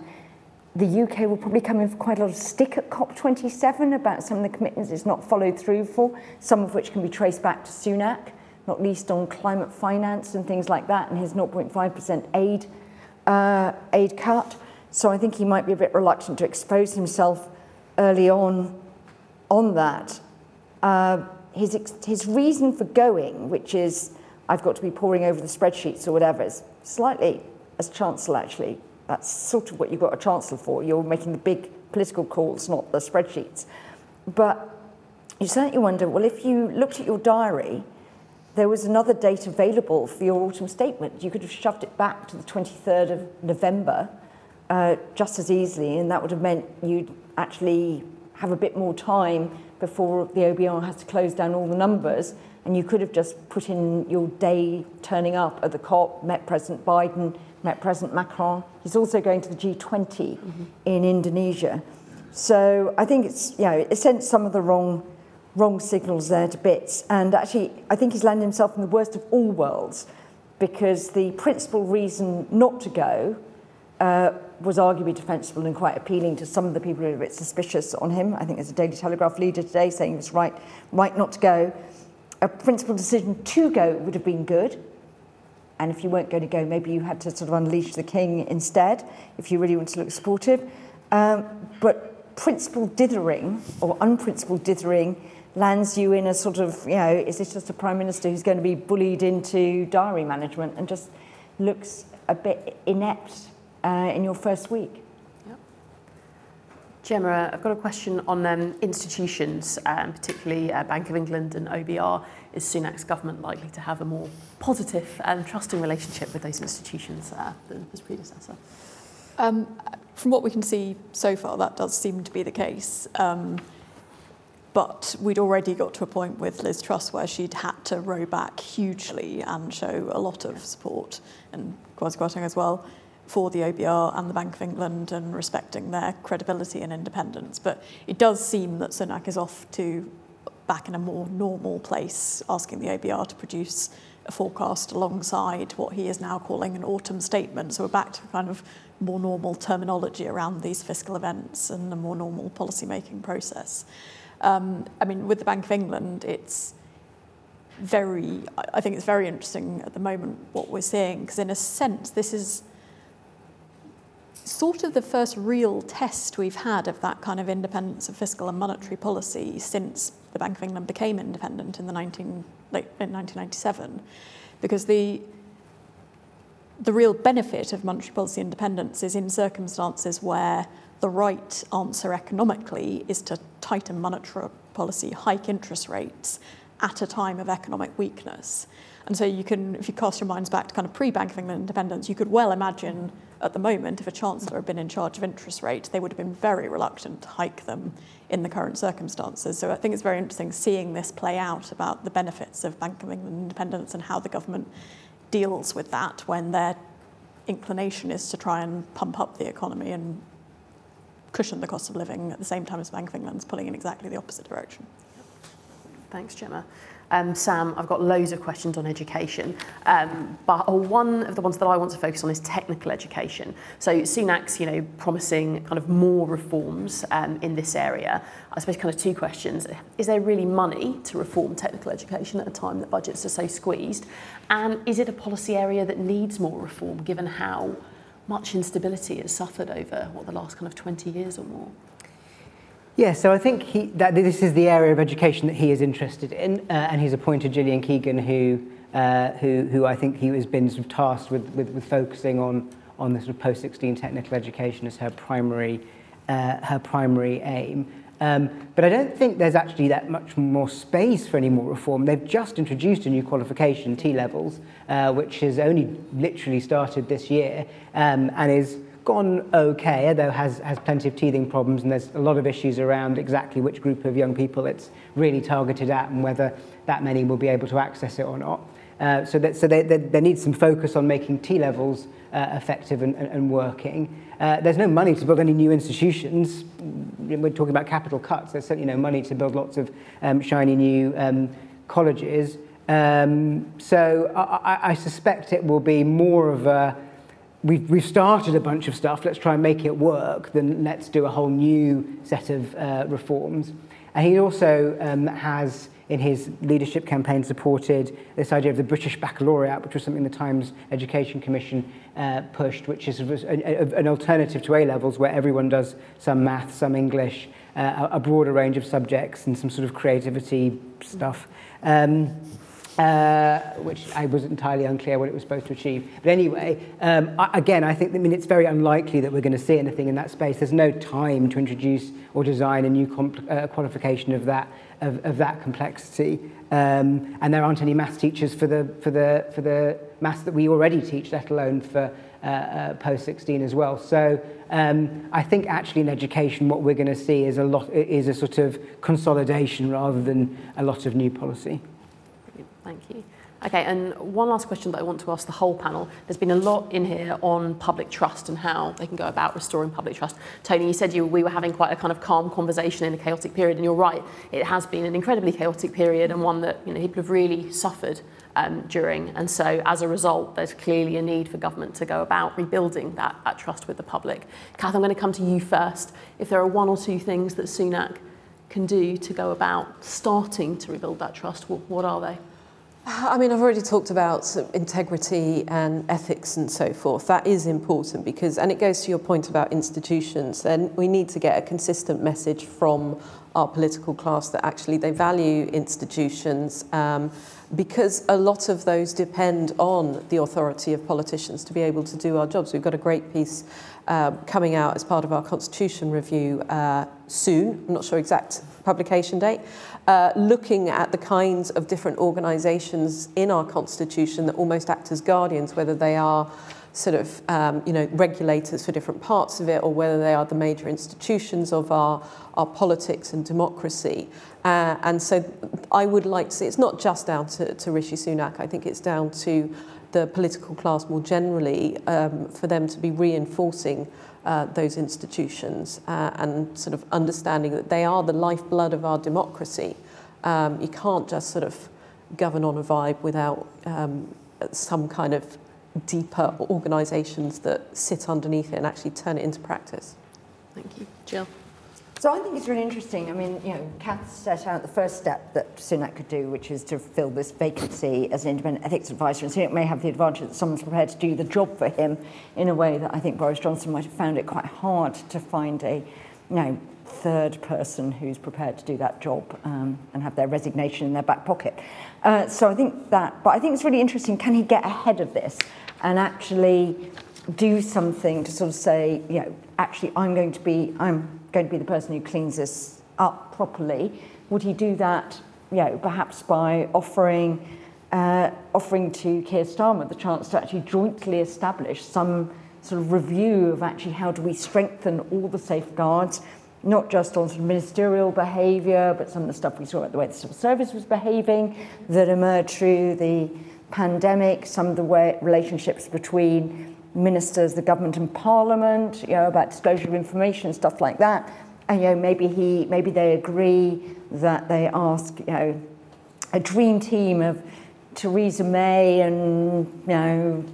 Speaker 3: the UK will probably come in for quite a lot of stick at COP27 about some of the commitments it's not followed through for, some of which can be traced back to Sunak, not least on climate finance and things like that, and his 0.5% aid uh, aid cut. So I think he might be a bit reluctant to expose himself early on on that. Uh, his, his reason for going, which is I've got to be poring over the spreadsheets or whatever, is slightly, as Chancellor actually, that's sort of what you've got a Chancellor for. You're making the big political calls, not the spreadsheets. But you certainly wonder, well, if you looked at your diary – there was another date available for your autumn statement. You could have shoved it back to the 23rd of November uh, just as easily, and that would have meant you'd actually have a bit more time before the OBR has to close down all the numbers. And you could have just put in your day turning up at the COP, met President Biden, met President Macron. He's also going to the G20 mm-hmm. in Indonesia. So I think it's, you know, it sent some of the wrong wrong signals there to bits. And actually, I think he's landed himself in the worst of all worlds because the principal reason not to go uh, was arguably defensible and quite appealing to some of the people who are a bit suspicious on him. I think there's a Daily Telegraph leader today saying he was right, right not to go. A principal decision to go would have been good. And if you weren't going to go, maybe you had to sort of unleash the king instead, if you really want to look sportive. Um, but principal dithering or unprincipled dithering lands you in a sort of, you know, is this just a prime minister who's going to be bullied into diary management and just looks a bit inept uh, in your first week? Yep.
Speaker 1: Gemma, uh, I've got a question on um, institutions, um, particularly uh, Bank of England and OBR. Is Sunak's government likely to have a more positive and trusting relationship with those institutions uh, than his predecessor?
Speaker 5: Um, from what we can see so far, that does seem to be the case. Um, but we'd already got to a point with Liz Truss where she'd had to row back hugely and show a lot of support, and Kwasi Kwarteng as well, for the OBR and the Bank of England and respecting their credibility and independence. But it does seem that Sunak is off to back in a more normal place, asking the OBR to produce a forecast alongside what he is now calling an autumn statement. So we're back to kind of more normal terminology around these fiscal events and a more normal policy making process. Um, I mean, with the Bank of England, it's very, I think it's very interesting at the moment what we're seeing, because in a sense, this is sort of the first real test we've had of that kind of independence of fiscal and monetary policy since the Bank of England became independent in the 19, late, in 1997, because the the real benefit of monetary policy independence is in circumstances where the right answer economically is to tighten monetary policy, hike interest rates at a time of economic weakness. And so you can, if you cast your minds back to kind of pre-Bank of England independence, you could well imagine at the moment, if a chancellor had been in charge of interest rates, they would have been very reluctant to hike them in the current circumstances. So I think it's very interesting seeing this play out about the benefits of Bank of England independence and how the government deals with that when their inclination is to try and pump up the economy and cushion the cost of living at the same time as Bank of England's pulling in exactly the opposite direction.
Speaker 1: Thanks, Gemma. um, Sam, I've got loads of questions on education, um, but one of the ones that I want to focus on is technical education. So Sunak's, you know, promising kind of more reforms um, in this area. I suppose kind of two questions. Is there really money to reform technical education at a time that budgets are so squeezed? And is it a policy area that needs more reform given how much instability it's suffered over what the last kind of 20 years or more?
Speaker 4: Yeah, so I think he, that this is the area of education that he is interested in, uh, and he's appointed Gillian Keegan, who, uh, who, who I think he has been sort of tasked with, with, with focusing on, on the sort of post-16 technical education as her primary, uh, her primary aim. Um, but I don't think there's actually that much more space for any more reform. They've just introduced a new qualification, T-levels, uh, which has only literally started this year um, and is gone okay, though has, has plenty of teething problems, and there's a lot of issues around exactly which group of young people it's really targeted at and whether that many will be able to access it or not. Uh, so that, so they, they, they need some focus on making T-levels uh, effective and, and, and working. Uh, there's no money to build any new institutions. We're talking about capital cuts. There's certainly no money to build lots of um, shiny new um, colleges. Um, so I, I, I suspect it will be more of a we've, we've started a bunch of stuff, let's try and make it work, then let's do a whole new set of uh, reforms. And he also um, has, in his leadership campaign, supported this idea of the British Baccalaureate, which was something the Times Education Commission uh, pushed, which is a, a, an alternative to A-levels where everyone does some math, some English, uh, a broader range of subjects and some sort of creativity stuff. Um, uh, which I was entirely unclear what it was supposed to achieve. But anyway, um, I, again, I think I mean, it's very unlikely that we're going to see anything in that space. There's no time to introduce or design a new uh, qualification of that, of, of that complexity. Um, and there aren't any maths teachers for the, for, the, for the maths that we already teach, let alone for uh, uh, post-16 as well. So um, I think actually in education what we're going to see is a, lot, is a sort of consolidation rather than a lot of new policy.
Speaker 1: Thank you. Okay, and one last question that I want to ask the whole panel. There's been a lot in here on public trust and how they can go about restoring public trust. Tony, you said you, we were having quite a kind of calm conversation in a chaotic period, and you're right, it has been an incredibly chaotic period and one that you know, people have really suffered um, during. And so, as a result, there's clearly a need for government to go about rebuilding that, that trust with the public. Kath, I'm going to come to you first. If there are one or two things that Sunak can do to go about starting to rebuild that trust, what, what are they?
Speaker 2: I mean, I've already talked about integrity and ethics and so forth. That is important because, and it goes to your point about institutions, and we need to get a consistent message from our political class that actually they value institutions um, because a lot of those depend on the authority of politicians to be able to do our jobs. We've got a great piece uh, coming out as part of our constitution review uh, soon, I'm not sure exact publication date, uh, looking at the kinds of different organisations in our constitution that almost act as guardians, whether they are sort of um, you know regulators for different parts of it or whether they are the major institutions of our, our politics and democracy. Uh, and so I would like to see it's not just down to, to Rishi Sunak, I think it's down to the political class more generally um, for them to be reinforcing uh, those institutions uh, and sort of understanding that they are the lifeblood of our democracy. Um, you can't just sort of govern on a vibe without um, some kind of deeper organisations that sit underneath it and actually turn it into practice.
Speaker 1: Thank you. Jill.
Speaker 3: So I think it's really interesting. I mean, you know, Kath set out the first step that Sunak could do, which is to fill this vacancy as an independent ethics advisor. And Sunak may have the advantage that someone's prepared to do the job for him in a way that I think Boris Johnson might have found it quite hard to find a, you know, third person who's prepared to do that job um, and have their resignation in their back pocket. Uh, so I think that, but I think it's really interesting. Can he get ahead of this and actually do something to sort of say, you know, actually, I'm going to be, I'm going to be the person who cleans this up properly, would he do that, you know, perhaps by offering, uh, offering to Keir Starmer the chance to actually jointly establish some sort of review of actually how do we strengthen all the safeguards, not just on sort of ministerial behaviour, but some of the stuff we saw about the way the civil service was behaving that emerged through the pandemic, some of the way relationships between ministers, the government and parliament, you know, about disclosure of information, stuff like that. And, you know, maybe he, maybe they agree that they ask, you know, a dream team of Theresa May and, you know,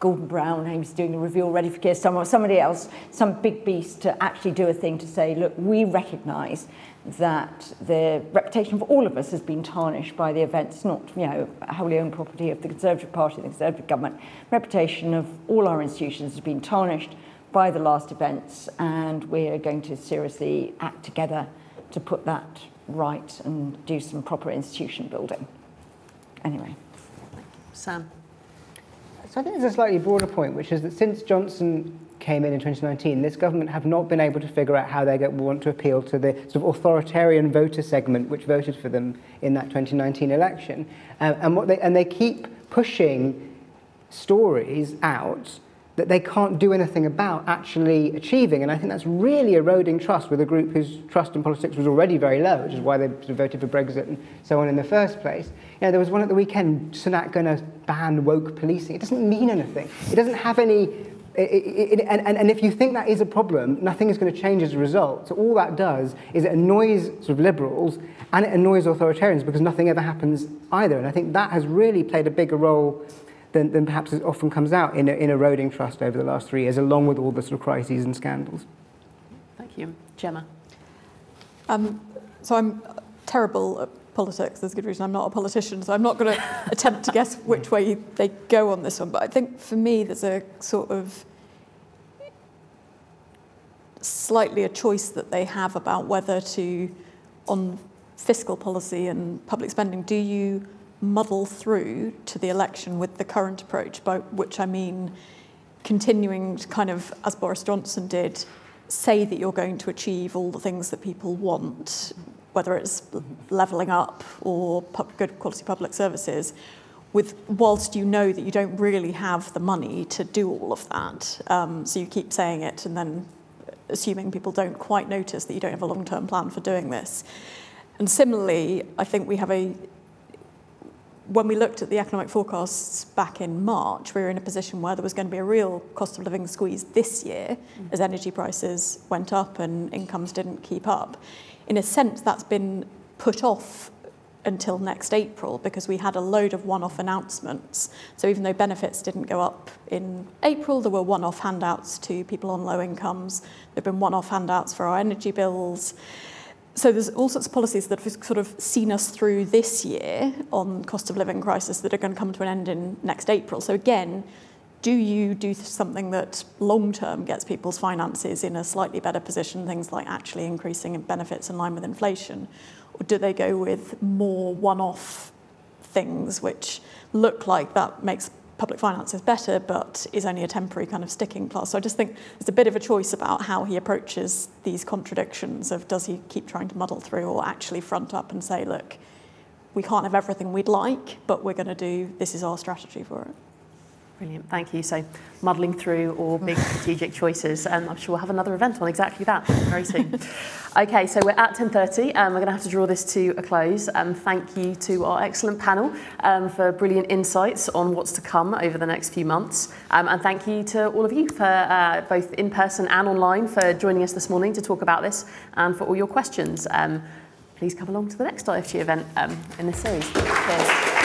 Speaker 3: Gordon Brown, was doing the review already for Keir Starmer, somebody else, some big beast to actually do a thing to say, look, we recognise that the reputation of all of us has been tarnished by the events, not you know wholly owned property of the Conservative Party, the Conservative government. Reputation of all our institutions has been tarnished by the last events, and we are going to seriously act together to put that right and do some proper institution building. Anyway,
Speaker 1: Sam.
Speaker 4: So I think there's a slightly broader point, which is that since Johnson came in in 2019, this government have not been able to figure out how they want to appeal to the sort of authoritarian voter segment which voted for them in that 2019 election. Uh, and, what they, and they keep pushing stories out that they can't do anything about actually achieving. And I think that's really eroding trust with a group whose trust in politics was already very low, which is why they voted for Brexit and so on in the first place. You know, there was one at the weekend, Sunak going to ban woke policing. It doesn't mean anything. It doesn't have any it, it, and, and if you think that is a problem, nothing is going to change as a result. So all that does is it annoys sort of liberals and it annoys authoritarians because nothing ever happens either. And I think that has really played a bigger role than, than perhaps it often comes out in, in eroding trust over the last three years, along with all the sort of crises and scandals.
Speaker 1: Thank you. Gemma.
Speaker 5: Um, so I'm terrible at politics. There's a good reason I'm not a politician, so I'm not going [laughs] to attempt to guess which way they go on this one. But I think for me, there's a sort of slightly a choice that they have about whether to, on fiscal policy and public spending, do you muddle through to the election with the current approach, by which I mean continuing to kind of, as Boris Johnson did, say that you're going to achieve all the things that people want, whether it's levelling up or good quality public services, with whilst you know that you don't really have the money to do all of that. Um, so you keep saying it and then assuming people don't quite notice that you don't have a long-term plan for doing this. And similarly, I think we have a when we looked at the economic forecasts back in March, we were in a position where there was going to be a real cost of living squeeze this year mm. as energy prices went up and incomes didn't keep up in a sense, that's been put off until next April because we had a load of one-off announcements. So even though benefits didn't go up in April, there were one-off handouts to people on low incomes. There've been one-off handouts for our energy bills. So there's all sorts of policies that have sort of seen us through this year on cost of living crisis that are going to come to an end in next April. So again, do you do something that long term gets people's finances in a slightly better position, things like actually increasing benefits in line with inflation? Or do they go with more one off things which look like that makes public finances better, but is only a temporary kind of sticking plaster? So I just think there's a bit of a choice about how he approaches these contradictions of does he keep trying to muddle through or actually front up and say, look, we can't have everything we'd like, but we're going to do this is our strategy for it.
Speaker 1: Brilliant, thank you. So, muddling through or big [laughs] strategic choices, and I'm sure we'll have another event on exactly that very soon. [laughs] okay, so we're at 10:30, and um, we're going to have to draw this to a close. Um, thank you to our excellent panel um, for brilliant insights on what's to come over the next few months, um, and thank you to all of you for uh, both in person and online for joining us this morning to talk about this and for all your questions. Um, please come along to the next IFG event um, in this series. Cheers.